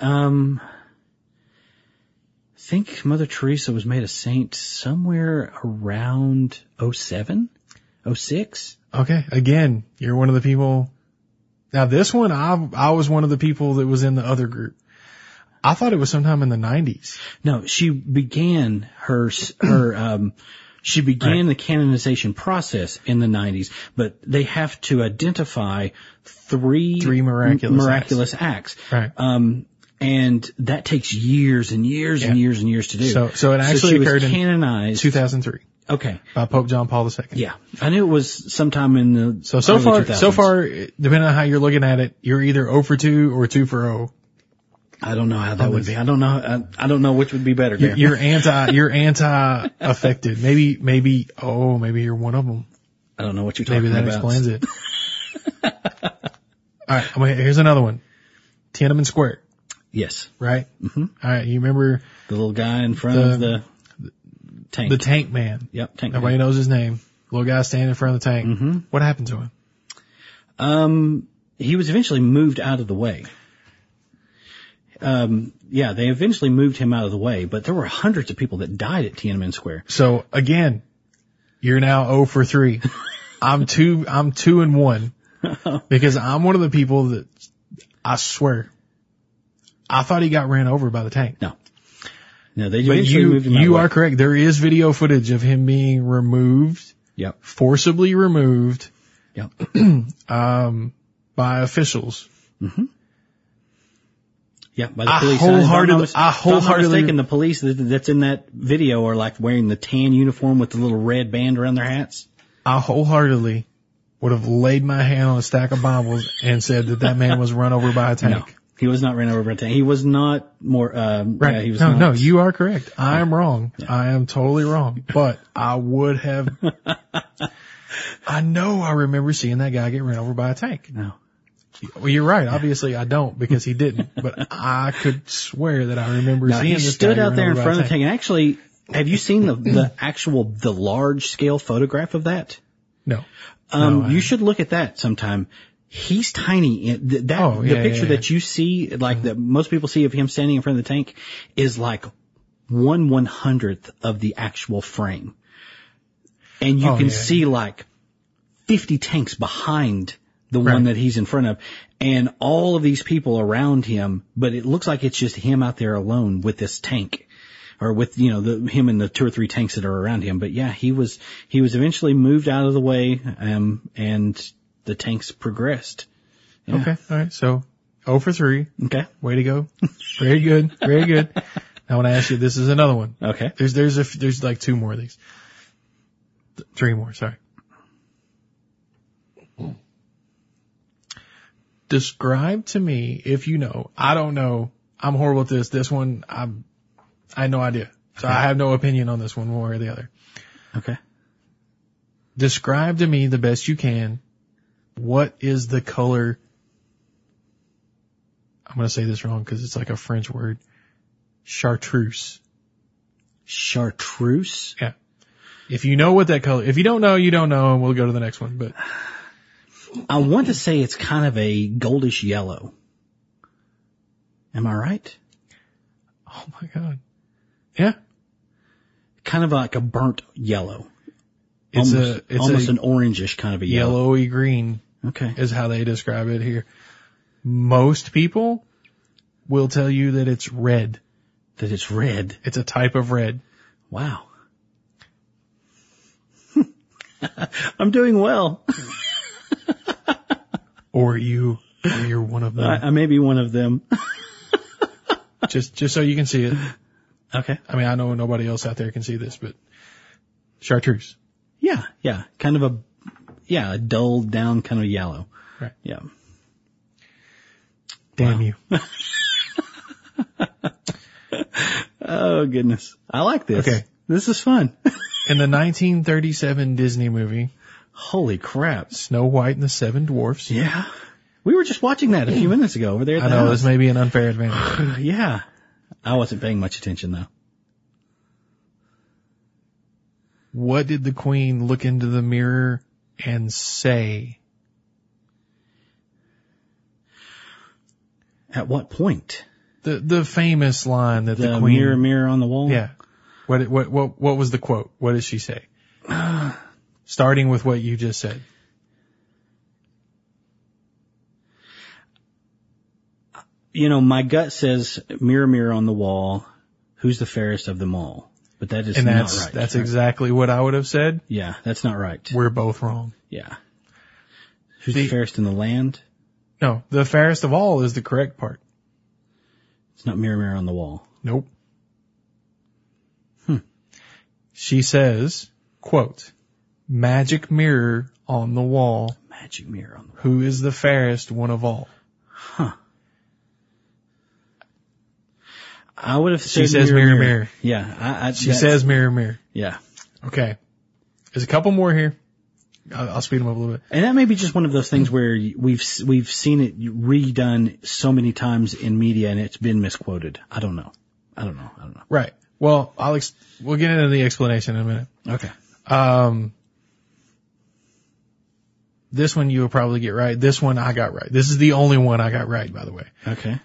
Um, I think Mother Teresa was made a saint somewhere around 07, 06. Okay. Again, you're one of the people. Now this one, I, I was one of the people that was in the other group. I thought it was sometime in the nineties. No, she began her, her, um, she began the canonization process in the 90s, but they have to identify three, Three miraculous miraculous acts. Right. Um, and that takes years and years and years and years to do. So- so it actually was occurred in canonized. 2003 okay. by Pope John Paul II. Yeah. I knew it was sometime in the So, so far, 2000s. so far, depending on how you're looking at it, you're either 0 for 2 or 2 for 0. I don't know how that would be. I don't know. I, I don't know which would be better. You're, you're anti, you're anti affected. Maybe, maybe, oh, maybe you're one of them. I don't know what you're talking about. Maybe that about. explains it. All right. Here's another one. Tiananmen Square, Yes. right? Mm-hmm. All right. You remember The little guy in front The- of the tank. the tank man? yep. Tank. Everybody knows his name. Little guy standing in front of the tank. Mm-hmm. What happened to him? Um, he was eventually moved out of the way. Um, yeah, they eventually moved him out of the way, but there were hundreds of people that died at Tiananmen Square. So again, you're now 0 for 3. I'm two, I'm two and one because I'm one of the people that I swear I thought he got ran over by the tank. No. No, they But you, him out of you are correct. There is video footage of him being removed, Yep. forcibly removed, Yep. um, by officials. Mm-hmm. Yeah, by the I police. wholeheartedly- If I'm not mis- I if I'm wholeheartedly- the police that, that's in that video are like wearing the tan uniform with the little red band around their hats. I wholeheartedly would have laid my hand on a stack of Bibles and said that that man was run over by a tank. He was not ran over by a tank. He was not more. Um, Right. yeah, he was no, not, no, you are correct. I am wrong. I am totally wrong. But I would have, I know I remember seeing that guy get run over by a tank. No. Well, you're right. Obviously I don't because he didn't, but I could swear that I remember No, seeing he stood out there in front of the tank. And actually, have you seen the the actual the large scale photograph of that? No. Um, No, you should look at that sometime. He's tiny. That Oh, the picture yeah, yeah. that you see, like that most people see of him standing in front of the tank, is like one one hundredth of the actual frame, and you Oh, can yeah. see like fifty tanks behind the Right. one that he's in front of, and all of these people around him. But it looks like it's just him out there alone with this tank. Or with, you know, the, him and the two or three tanks that are around him. But yeah, he was, he was eventually moved out of the way, um, and the tanks progressed. Yeah. Okay. All right. So 0 for 3. Okay. Way to go. Very good. Very good. Now when I ask you, this is another one. Okay. There's, there's a, there's like two more of these. Th- Three more, sorry. Describe to me, if you know, I don't know, I'm horrible at this, this one, I'm, I have no idea. So I have no opinion on this one, one way or the other. Okay. Describe to me the best you can, what is the color, I'm gonna say this wrong because it's like a French word, chartreuse. Chartreuse? Yeah. If you know what that color, if you don't know, you don't know, and we'll go to the next one. But I want to say it's kind of a goldish yellow. Am I right? oh my god, yeah, Kind of like a burnt yellow. it's almost, a it's almost a an orangish kind of a yellow. yellowy green Okay. is how they describe it here. Most people will tell you that it's red. That it's red. It's a type of red. Wow. I'm doing well. Or you, or you're one of them. I, I may be one of them. just just so you can see it. Okay. I mean, I know nobody else out there can see this, but chartreuse. Yeah, yeah. Kind of a, yeah, a dulled down kind of yellow. Right. Yeah. Damn Wow. you. Oh goodness. I like this. Okay. This is fun. In the 1937 Disney movie, Holy crap. Snow White and the Seven Dwarfs. Yeah. We were just watching that a few minutes ago over there I know house. this may be an unfair advantage. Yeah. I wasn't paying much attention though. What did the queen look into the mirror and say? At what point? The the famous line that the, The queen. mirror, mirror on the wall? Yeah. What what what what was the quote? What did she say? Starting with what you just said. You know, my gut says mirror, mirror on the wall. Who's the fairest of them all? But that is And not that's right. that's exactly what I would have said. Yeah, that's not right. We're both wrong. Yeah. Who's The- the fairest in the land? No, the fairest of all is the correct part. It's not mirror, mirror on the wall. Nope. Hmm. She says, quote, magic mirror on the wall, Magic mirror on the wall. who is the fairest one of all? I would have said She says mirror, mirror. Yeah, I, I, She says mirror, mirror. yeah. Okay. There's a couple more here. I'll, I'll speed them up a little bit. And that may be just one of those things where we've we've seen it redone so many times in media and it's been misquoted. I don't know. I don't know. I don't know. Right. Well, I'll ex- we'll get into the explanation in a minute. Okay. Um, this one you'll probably get right. This one I got right. This is the only one I got right, by the way. Okay.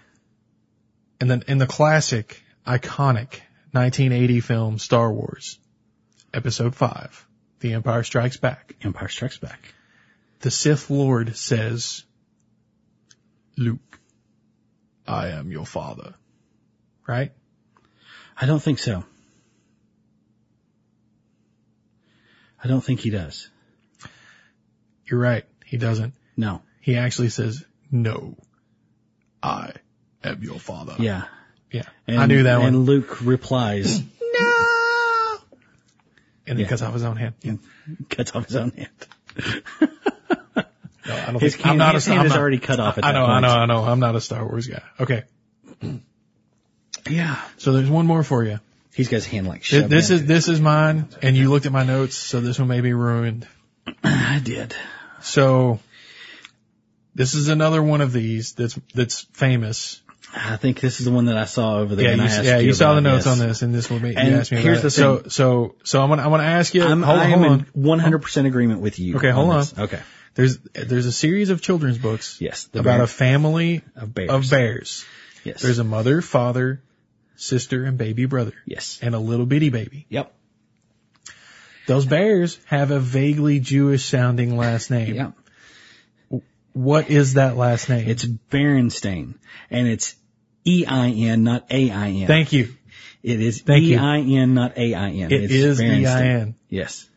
And then in the classic, iconic 1980 film Star Wars, Episode 5, The Empire Strikes Back, Empire Strikes Back. the Sith Lord says, Luke, I am your father. Right? I don't think so. I don't think he does. You're right. He doesn't. No. He actually says, no, I am your father. Yeah. Yeah. And, I knew that and one. Luke replies, No! And he Yeah. cuts off his own hand. and cuts off his own hand. No, I don't His think, I'm hand- not his a, hand I'm is not- already cut off at I that know, I point. know, I know. I'm not a Star Wars guy. Okay. Yeah. So there's one more for you. He's got his hand like Th- shoved This in. is, this is mine and you looked at my notes, so this one may be ruined. I did. So this is another one of these that's, that's famous. I think this is the one that I saw over there. Yeah, you, I asked yeah, you, you saw the notes on this and this will be, you And here's it. the thing. so, so so I'm gonna, I'm gonna ask you, I'm, hold, I hold am on. in 100% agreement with you. Okay, hold on. on. this. Okay. There's, there's a series of children's books Yes. About bear a family of bears. of bears. Yes. There's a mother, father, sister, and baby brother, yes. and a little bitty baby. Yep. Those bears have a vaguely Jewish sounding last name. Yep. What is that last name? It's Berenstain, and it's E I N, not A I N. Thank you. It is Thank you. E I N, not A I N. It It's is. E-I-N. Yes.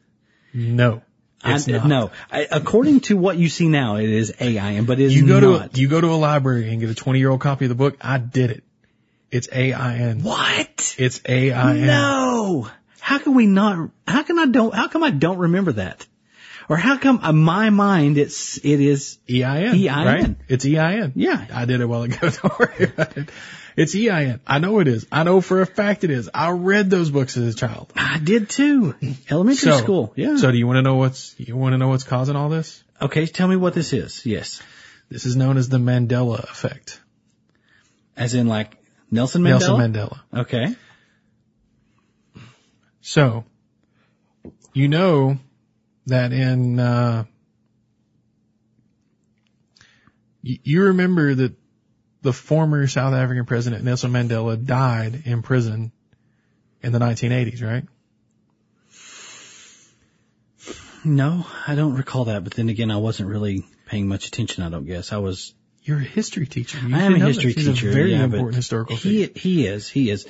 No. It's I, not. No, I, according to what you see now, it is A I N, but it is You go not. to you go to a library and get a 20 year old copy of the book. I did it. It's A I N. what? It's A I N. No. How can we not? How can I don't? How come I don't remember that? Or how come in my mind it's it is? E I N. E-I-N. Right? It's E I N. Yeah. I did it while ago. Don't worry about it. It's E I N. I know it is. I know for a fact it is. I read those books as a child. I did too. Elementary So, school. Yeah. So do you want to know what's you want to know what's causing all this? okay, tell me what this is. Yes. This is known as the Mandela effect. As in like Nelson Mandela. Nelson Mandela. Okay. So, you know that in, uh, y- you remember that the former South African president Nelson Mandela died in prison in the 1980s, right? No, I don't recall that. But then again, I wasn't really paying much attention. I don't guess I was. You're a history teacher. You I am a history teacher. A very yeah, important historical He figure. he is he is.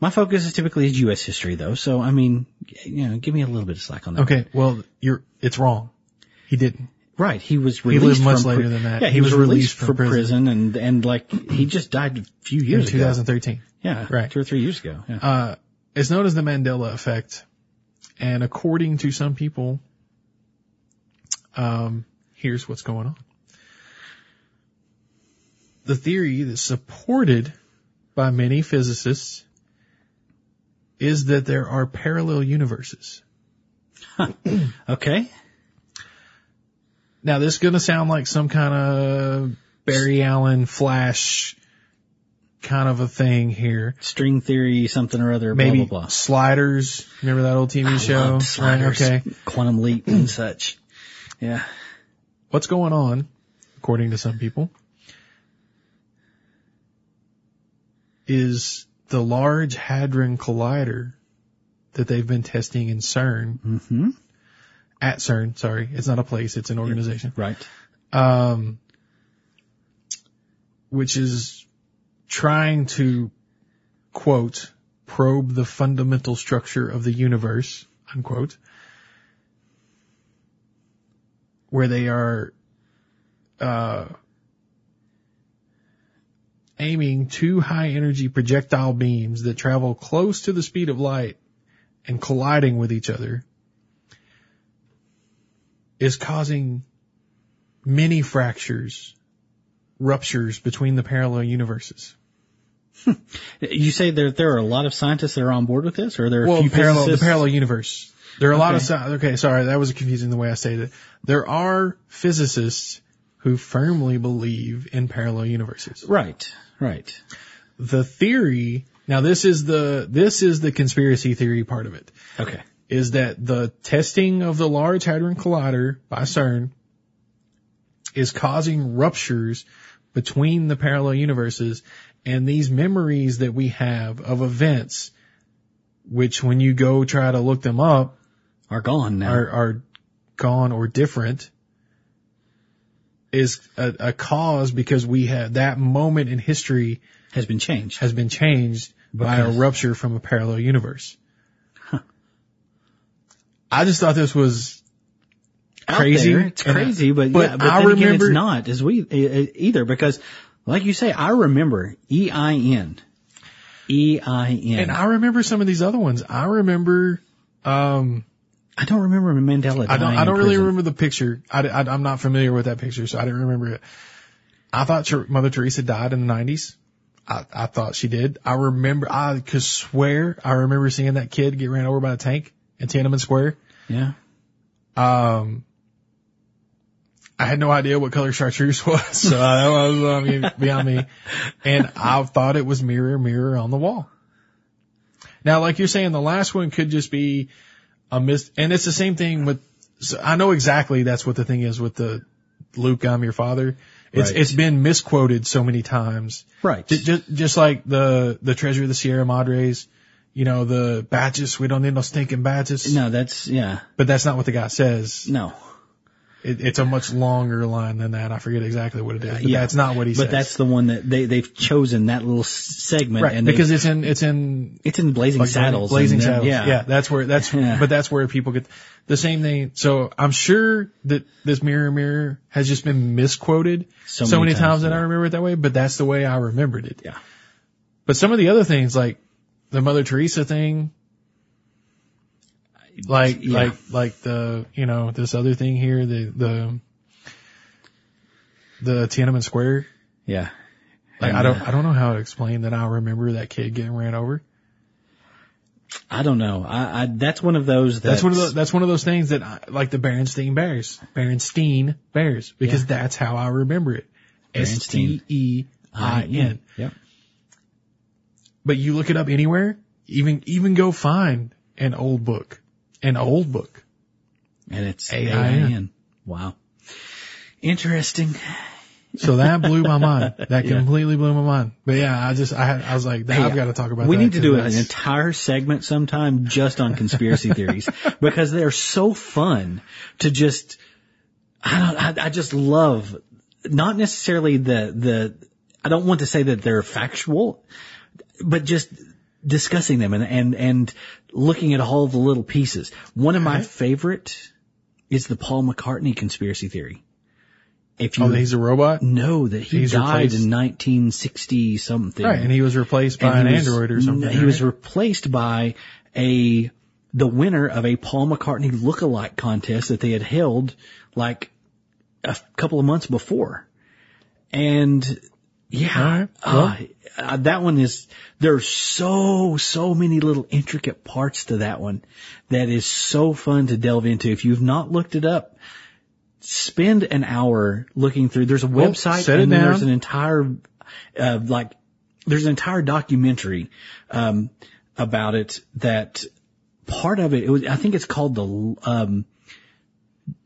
My focus is typically is U.S. history though. So I mean, you know, give me a little bit of slack on that. Okay, well, you're, it's wrong. He didn't. Right. He was He released lived much from later than that. Yeah, he, He was, was released, released from from prison. and and like he just died a few In years ago. 2013. Yeah, Right. two or three years ago. Yeah. Uh, it's known as the Mandela effect. And according to some people, um, here's what's going on. The theory that's supported by many physicists is that there are parallel universes. okay. Now this is going to sound like some kind of Barry Allen flash kind of a thing here. String theory, something or other. Maybe blah blah blah. Sliders. Remember that old TV show? Loved Right, okay. Quantum leap and such. Yeah. what's going on, according to some people, is the Large Hadron Collider that they've been testing in CERN, Mm-hmm. at CERN, sorry, it's not a place, it's an organization, Right. um, which is trying to, quote, probe the fundamental structure of the universe, unquote, where they are, uh, aiming two high energy projectile beams that travel close to the speed of light and colliding with each other is causing many fractures, ruptures between the parallel universes. You say there there are a lot of scientists that are on board with this, or there are there a Well, few parallel, the parallel universe. There are a lot of, Okay. okay, sorry, that was confusing the way I stated it. There are physicists who firmly believe in parallel universes. Right. Right. The theory, now this is the, this is the conspiracy theory part of it. Okay. is that the testing of the Large Hadron Collider by CERN is causing ruptures between the parallel universes and these memories that we have of events, which when you go try to look them up Are gone now. are, are gone or different is a, a cause because we have that moment in history has been changed. has been changed by a rupture from a parallel universe. I just thought this was crazy. It's I- crazy, but, but yeah, but I then again, remember- it's not as we either because, like you say, I remember E I N, E I N. and I remember some of these other ones. I remember, um, I don't remember Mandela. I don't, I don't really prison. remember the picture. I, am not familiar with that picture, so I didn't remember it. I thought Mother Teresa died in the 90s. I, I thought she did. I remember, I could swear I remember seeing that kid get ran over by a tank in Tiananmen Square. Yeah. Um, I had no idea what color chartreuse was, so that was I mean, beyond me. And I thought it was mirror, mirror on the wall. Now, like you're saying, the last one could just be a mis, and it's the same thing with, so I know exactly that's what the thing is with the Luke, I'm your father. It's, Right. it's been misquoted so many times. Right. Just, just like the, the treasure of the Sierra Madres, you know, the badges, we don't need no stinking badges. No, that's yeah. But that's not what the guy says. No. It, it's a much longer line than that. I forget exactly what it is. But yeah. that's not what he said. But says. that's the one that they they've chosen that little segment right because it's in it's in it's in Blazing like Saddles. Blazing then- Saddles. Yeah. yeah, that's where that's Yeah. but that's where people get the same thing. So I'm sure that this mirror mirror has just been misquoted So so, many many, times, times, that I remember it that way. But that's the way I remembered it. Yeah. But some of the other things like the Mother Teresa thing. Like, Yeah. like, like the, you know, this other thing here, the, the, the Tiananmen Square Yeah. Like And, I don't, uh, I don't know how to explain that. I remember that kid getting ran over. I don't know. I, I that's one of those That's, that's, one of the, that's one of those things that I, like the Berenstein Bears, Berenstein Bears, because that's how I remember it. S T E I N. Yep. But you look it up anywhere, even, even go find an old book An old book. And it's AIN. Wow. Interesting. So that blew my mind. That Yeah. completely blew my mind. But yeah, I just, I, had, I was like, Hey, I've got to talk about we need to do 'cause an entire segment sometime just on conspiracy theories because they're so fun to just, I don't, I, I just love, not necessarily the, the, I don't want to say that they're factual, but just discussing them and, and, and looking at all the little pieces. One of my favorite is the Paul McCartney conspiracy theory. If you Oh, that he's a robot? know that he He's died replaced- in 1960 something. Right. And he was replaced by And an was- android or something. He was replaced by a the winner of a Paul McCartney look-alike contest that they had held like a couple of months before. And yeah, right. Well- uh, uh, that one is there's so so many little intricate parts to that one that is so fun to delve into. If you've not looked it up, spend an hour looking through. There's a website it and there's an entire uh, like there's an entire documentary um, about it that part of it, it was, I think it's called the um,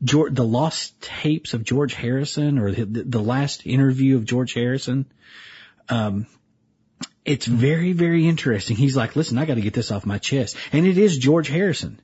George, the lost tapes of George Harrison or the, the last interview of George Harrison. Um, it's very, very interesting. He's like, listen, I got to get this off my chest. And it is George Harrison.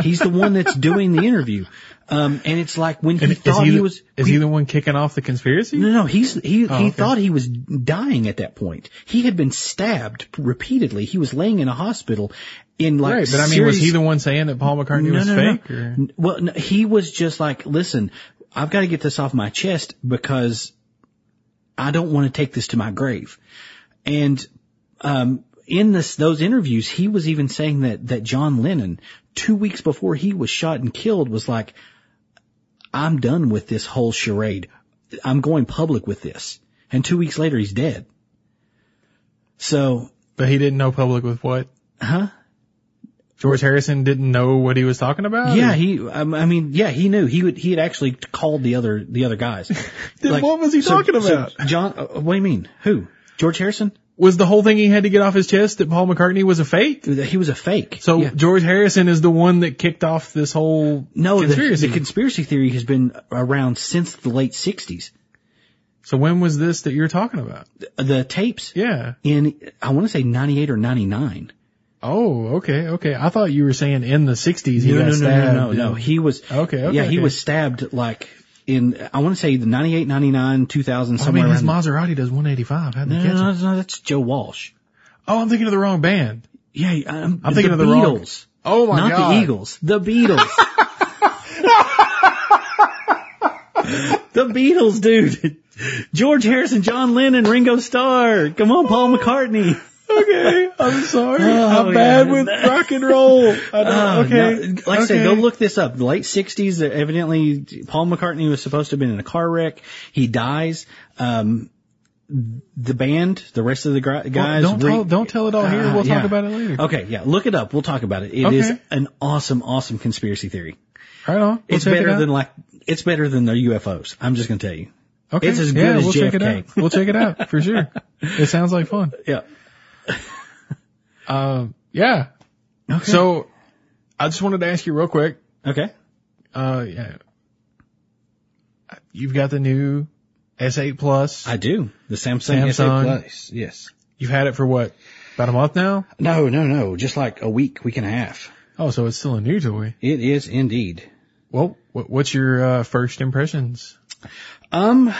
He's the one that's doing the interview. Um, and it's like when he And thought he, he, was, is he the one kicking off the conspiracy? no, no, he's he Oh, he okay. thought he was dying at that point. He had been stabbed repeatedly. He was laying in a hospital in like right. But I mean, was he the one saying that Paul McCartney was fake? Or? Well, no, he was just like, listen, I've got to get this off my chest because I don't want to take this to my grave. And um, in this those interviews, he was even saying that that John Lennon, two weeks before he was shot and killed, was like, I'm done with this whole charade. I'm going public with this. And two weeks later, he's dead. So, But he didn't know public with what? huh? George Harrison didn't know what he was talking about? Yeah, Or- he. um, I mean, yeah, he knew. He would. He had actually called the other the other guys. Then what was he so- talking so about? John. Uh, what do you mean? Who? George Harrison? Was the whole thing he had to get off his chest that Paul McCartney was a fake? He was a fake. So Yeah. George Harrison is the one that kicked off this whole no, the- conspiracy. The, conspiracy theory has been around since the late '60s. so when was this that you're talking about? The tapes Yeah. in I want to say '98 or '99. Oh, okay, okay. I thought you were saying in the 60s he No, got no, no, stabbed. no, no, no. and- He was. Okay, okay, Yeah, he okay. was stabbed like in I want to say the '98, '99, 2000, I somewhere mean, his. Maserati does 185. How no, no, no, no, that's Joe Walsh. Oh, I'm thinking of the wrong band. Yeah, I'm, I'm thinking the of the wrong- Beatles. Oh my Not god. the Eagles, the Beatles. the Beatles, dude. George Harrison, John Lennon, Ringo Starr. Come on, Paul McCartney. Okay, I'm sorry. Oh, I'm bad yeah. with rock and roll. I don't, Oh, okay. no. Like I said, go look this up. The late 60s, uh, evidently Paul McCartney was supposed to have been in a car wreck. He dies. Um, the band, the rest of the gri- Well, guys. don't, re- tell, don't tell it all here. Uh, We'll yeah. talk about it later. Okay, yeah, look it up. We'll talk about it. It is Okay. an awesome, awesome conspiracy theory. Right on. We'll It's check it better than like, it's better than the UFOs. I'm just gonna tell you. Okay. it's as good yeah, as we'll check it out. We'll check it out for sure. It sounds like fun. Yeah. Um, yeah. Okay. So I just wanted to ask you real quick. okay. Uh, yeah. You've got the new S8 Plus. I do. The Samsung, Samsung. S8 Plus. Yes. You've had it for what? About a month now? No, no, no. Just like a week, week and a half. Oh, so it's still a new toy. It is indeed. Well, what's your uh, first impressions? Um,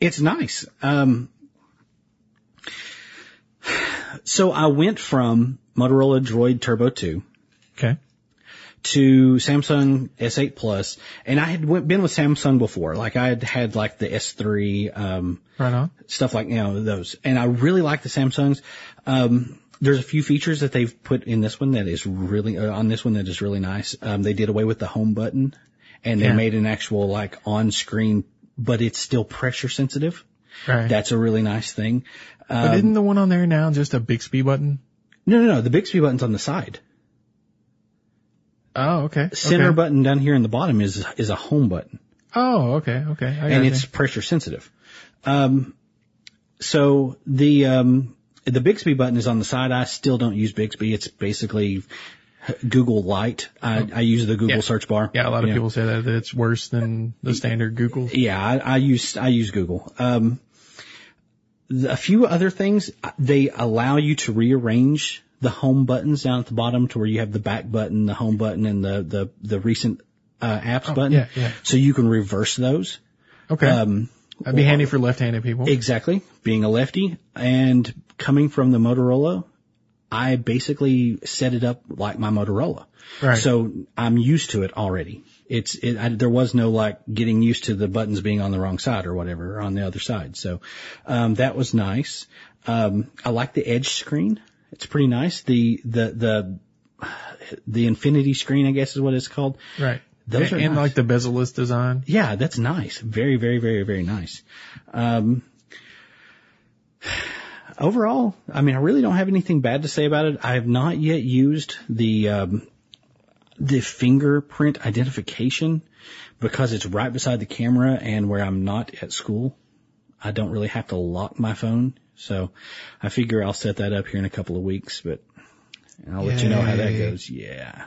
it's nice. Um, so I went from Motorola Droid Turbo 2 Okay. to Samsung S8 Plus, and I had went, been with Samsung before. Like I had had like the S3, um, Right on. stuff like, you know, those. And I really like the Samsungs. Um, there's a few features that they've put in this one that is really, uh, on this one that is really nice. Um, they did away with the home button and they Yeah. made an actual like on screen, but it's still pressure sensitive. Right. That's a really nice thing. But Um, isn't the one on there now just a Bixby button? no, no, no. The Bixby button's on the side. Oh, okay. Center okay. button down here in the bottom is, is a home button. Oh, okay, okay. I and it's pressure sensitive. Um, so the um, the Bixby button is on the side. I still don't use Bixby. It's basically Google Lite. I, I use the Google Yeah. search bar. Yeah, a lot of people say that, that it's worse than the standard Google. Yeah, I, I use I use Google. Um, a few other things they allow you to rearrange the home buttons down at the bottom to where you have the back button, the home button, and the the the recent uh, apps button. Oh, yeah, yeah. So you can reverse those. Okay. Um, That'd be handy for left-handed people. Exactly. Being a lefty and coming from the Motorola, I basically set it up like my Motorola. Right. So I'm used to it already. It's, it, I, there was no like getting used to the buttons being on the wrong side or whatever, or on the other side. So, um, that was nice. Um, I like the edge screen. It's pretty nice. The, the, the, the infinity screen, I guess is what it's called. Right. Those and, are and nice. like the bezel-less design. Yeah, that's nice. Very, very, very, very nice. Um, overall, I mean, I really don't have anything bad to say about it. I have not yet used the um, the fingerprint identification because it's right beside the camera and where I'm not at school. I don't really have to lock my phone, so I figure I'll set that up here in a couple of weeks. But I'll let you know how that goes. Yeah.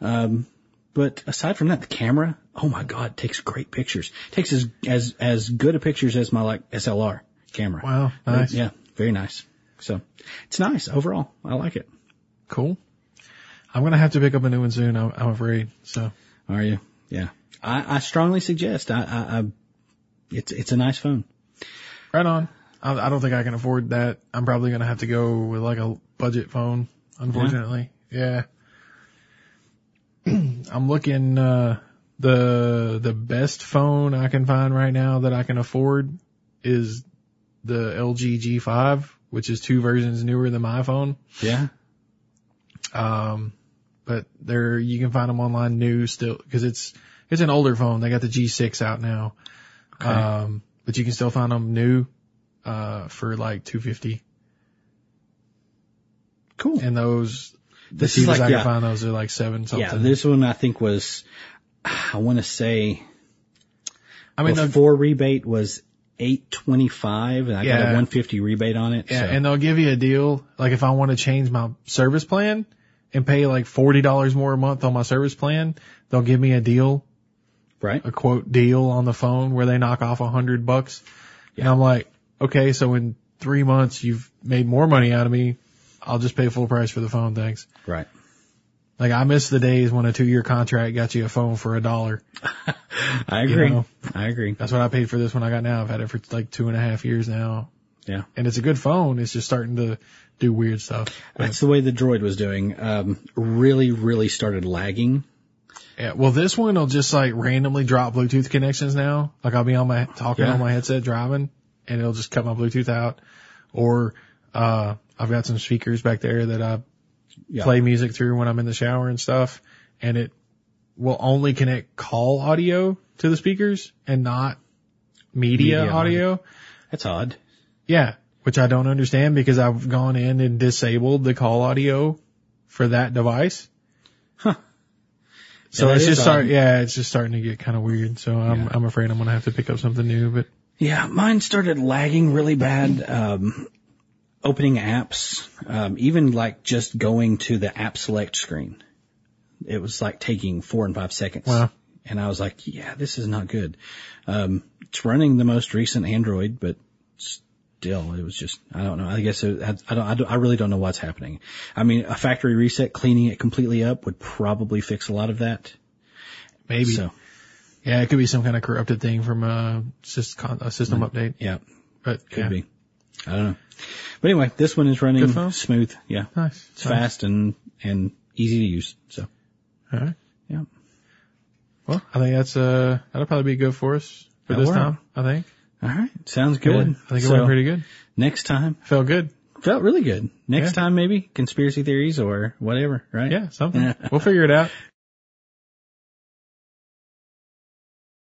Um, but aside from that, the camera, oh my god, takes great pictures. Takes as as as good a pictures as my like SLR camera. Wow. Nice. Yeah, very nice. So it's nice overall. I like it. Cool. I'm gonna have to pick up a new one soon. I'm, I'm afraid. So Are you? Yeah. I, I strongly suggest. I, I, I it's it's a nice phone. right on. I, I don't think I can afford that. I'm probably gonna have to go with like a budget phone. Unfortunately. Yeah. I'm looking. uh the the best phone I can find right now that I can afford is the LG G5, which is two versions newer than my phone. Yeah. Um, but they're, you can find them online new still, cause it's, it's an older phone. They got the G6 out now. Okay. Um, but you can still find them new, uh, for like 250 Cool. and those, the This is cheapest like- I can yeah. find those are like seven something. yeah. This one I think was, I want to say I mean, before rebate was eight twenty five, and I got a one fifty rebate on it. yeah, so. and they'll give you a deal. Like if I want to change my service plan and pay like $40 more a month on my service plan, they'll give me a deal right. a quote deal on the phone where they knock off a hundred bucks. And I'm like, okay, so in three months you've made more money out of me. I'll just pay full price for the phone. Thanks. Right. Like I miss the days when a two year contract got you a phone for a dollar. I agree. know. I agree. That's what I paid for this one I got now. I've had it for like two and a half years now. Yeah. And it's a good phone. It's just starting to do weird stuff. But, That's the way the droid was doing. Um, really, really started lagging. yeah. Well, this one will just like randomly drop Bluetooth connections now. Like I'll be on my, talking Yeah. on my headset driving and it'll just cut my Bluetooth out. Or, uh, I've got some speakers back there that I Yeah. play music through when I'm in the shower and stuff. And it will only connect call audio to the speakers and not media, Media audio. That's odd. Yeah. Which I don't understand because I've gone in and disabled the call audio for that device. Huh. So Yeah, it's just start, yeah, it's just starting to get kind of weird. So I'm, Yeah. I'm afraid I'm going to have to pick up something new, but Yeah, mine started lagging really bad. Um, opening apps, um, even like just going to the app select screen. It was like taking four and five seconds. Wow. And I was like, yeah, this is not good. Um, it's running the most recent Android, but still, it was just, I don't know. I guess it, I, I don't, I don't, I really don't know what's happening. I mean, a factory reset, cleaning it completely up would probably fix a lot of that. maybe. So, Yeah, it could be some kind of corrupted thing from a system, a system update, yeah, but could yeah. be. I don't know. But anyway, this one is running smooth. Yeah. Nice. It's fast and, and easy to use. So, All right. yeah. Well, I think that's, uh, that'll probably be good for us for That this worked. time, I think. All right. Sounds good. Yeah, I think it so, went pretty good. next time Felt good. felt really good. Next Yeah. time maybe conspiracy theories or whatever, right? Yeah, something. we'll figure it out.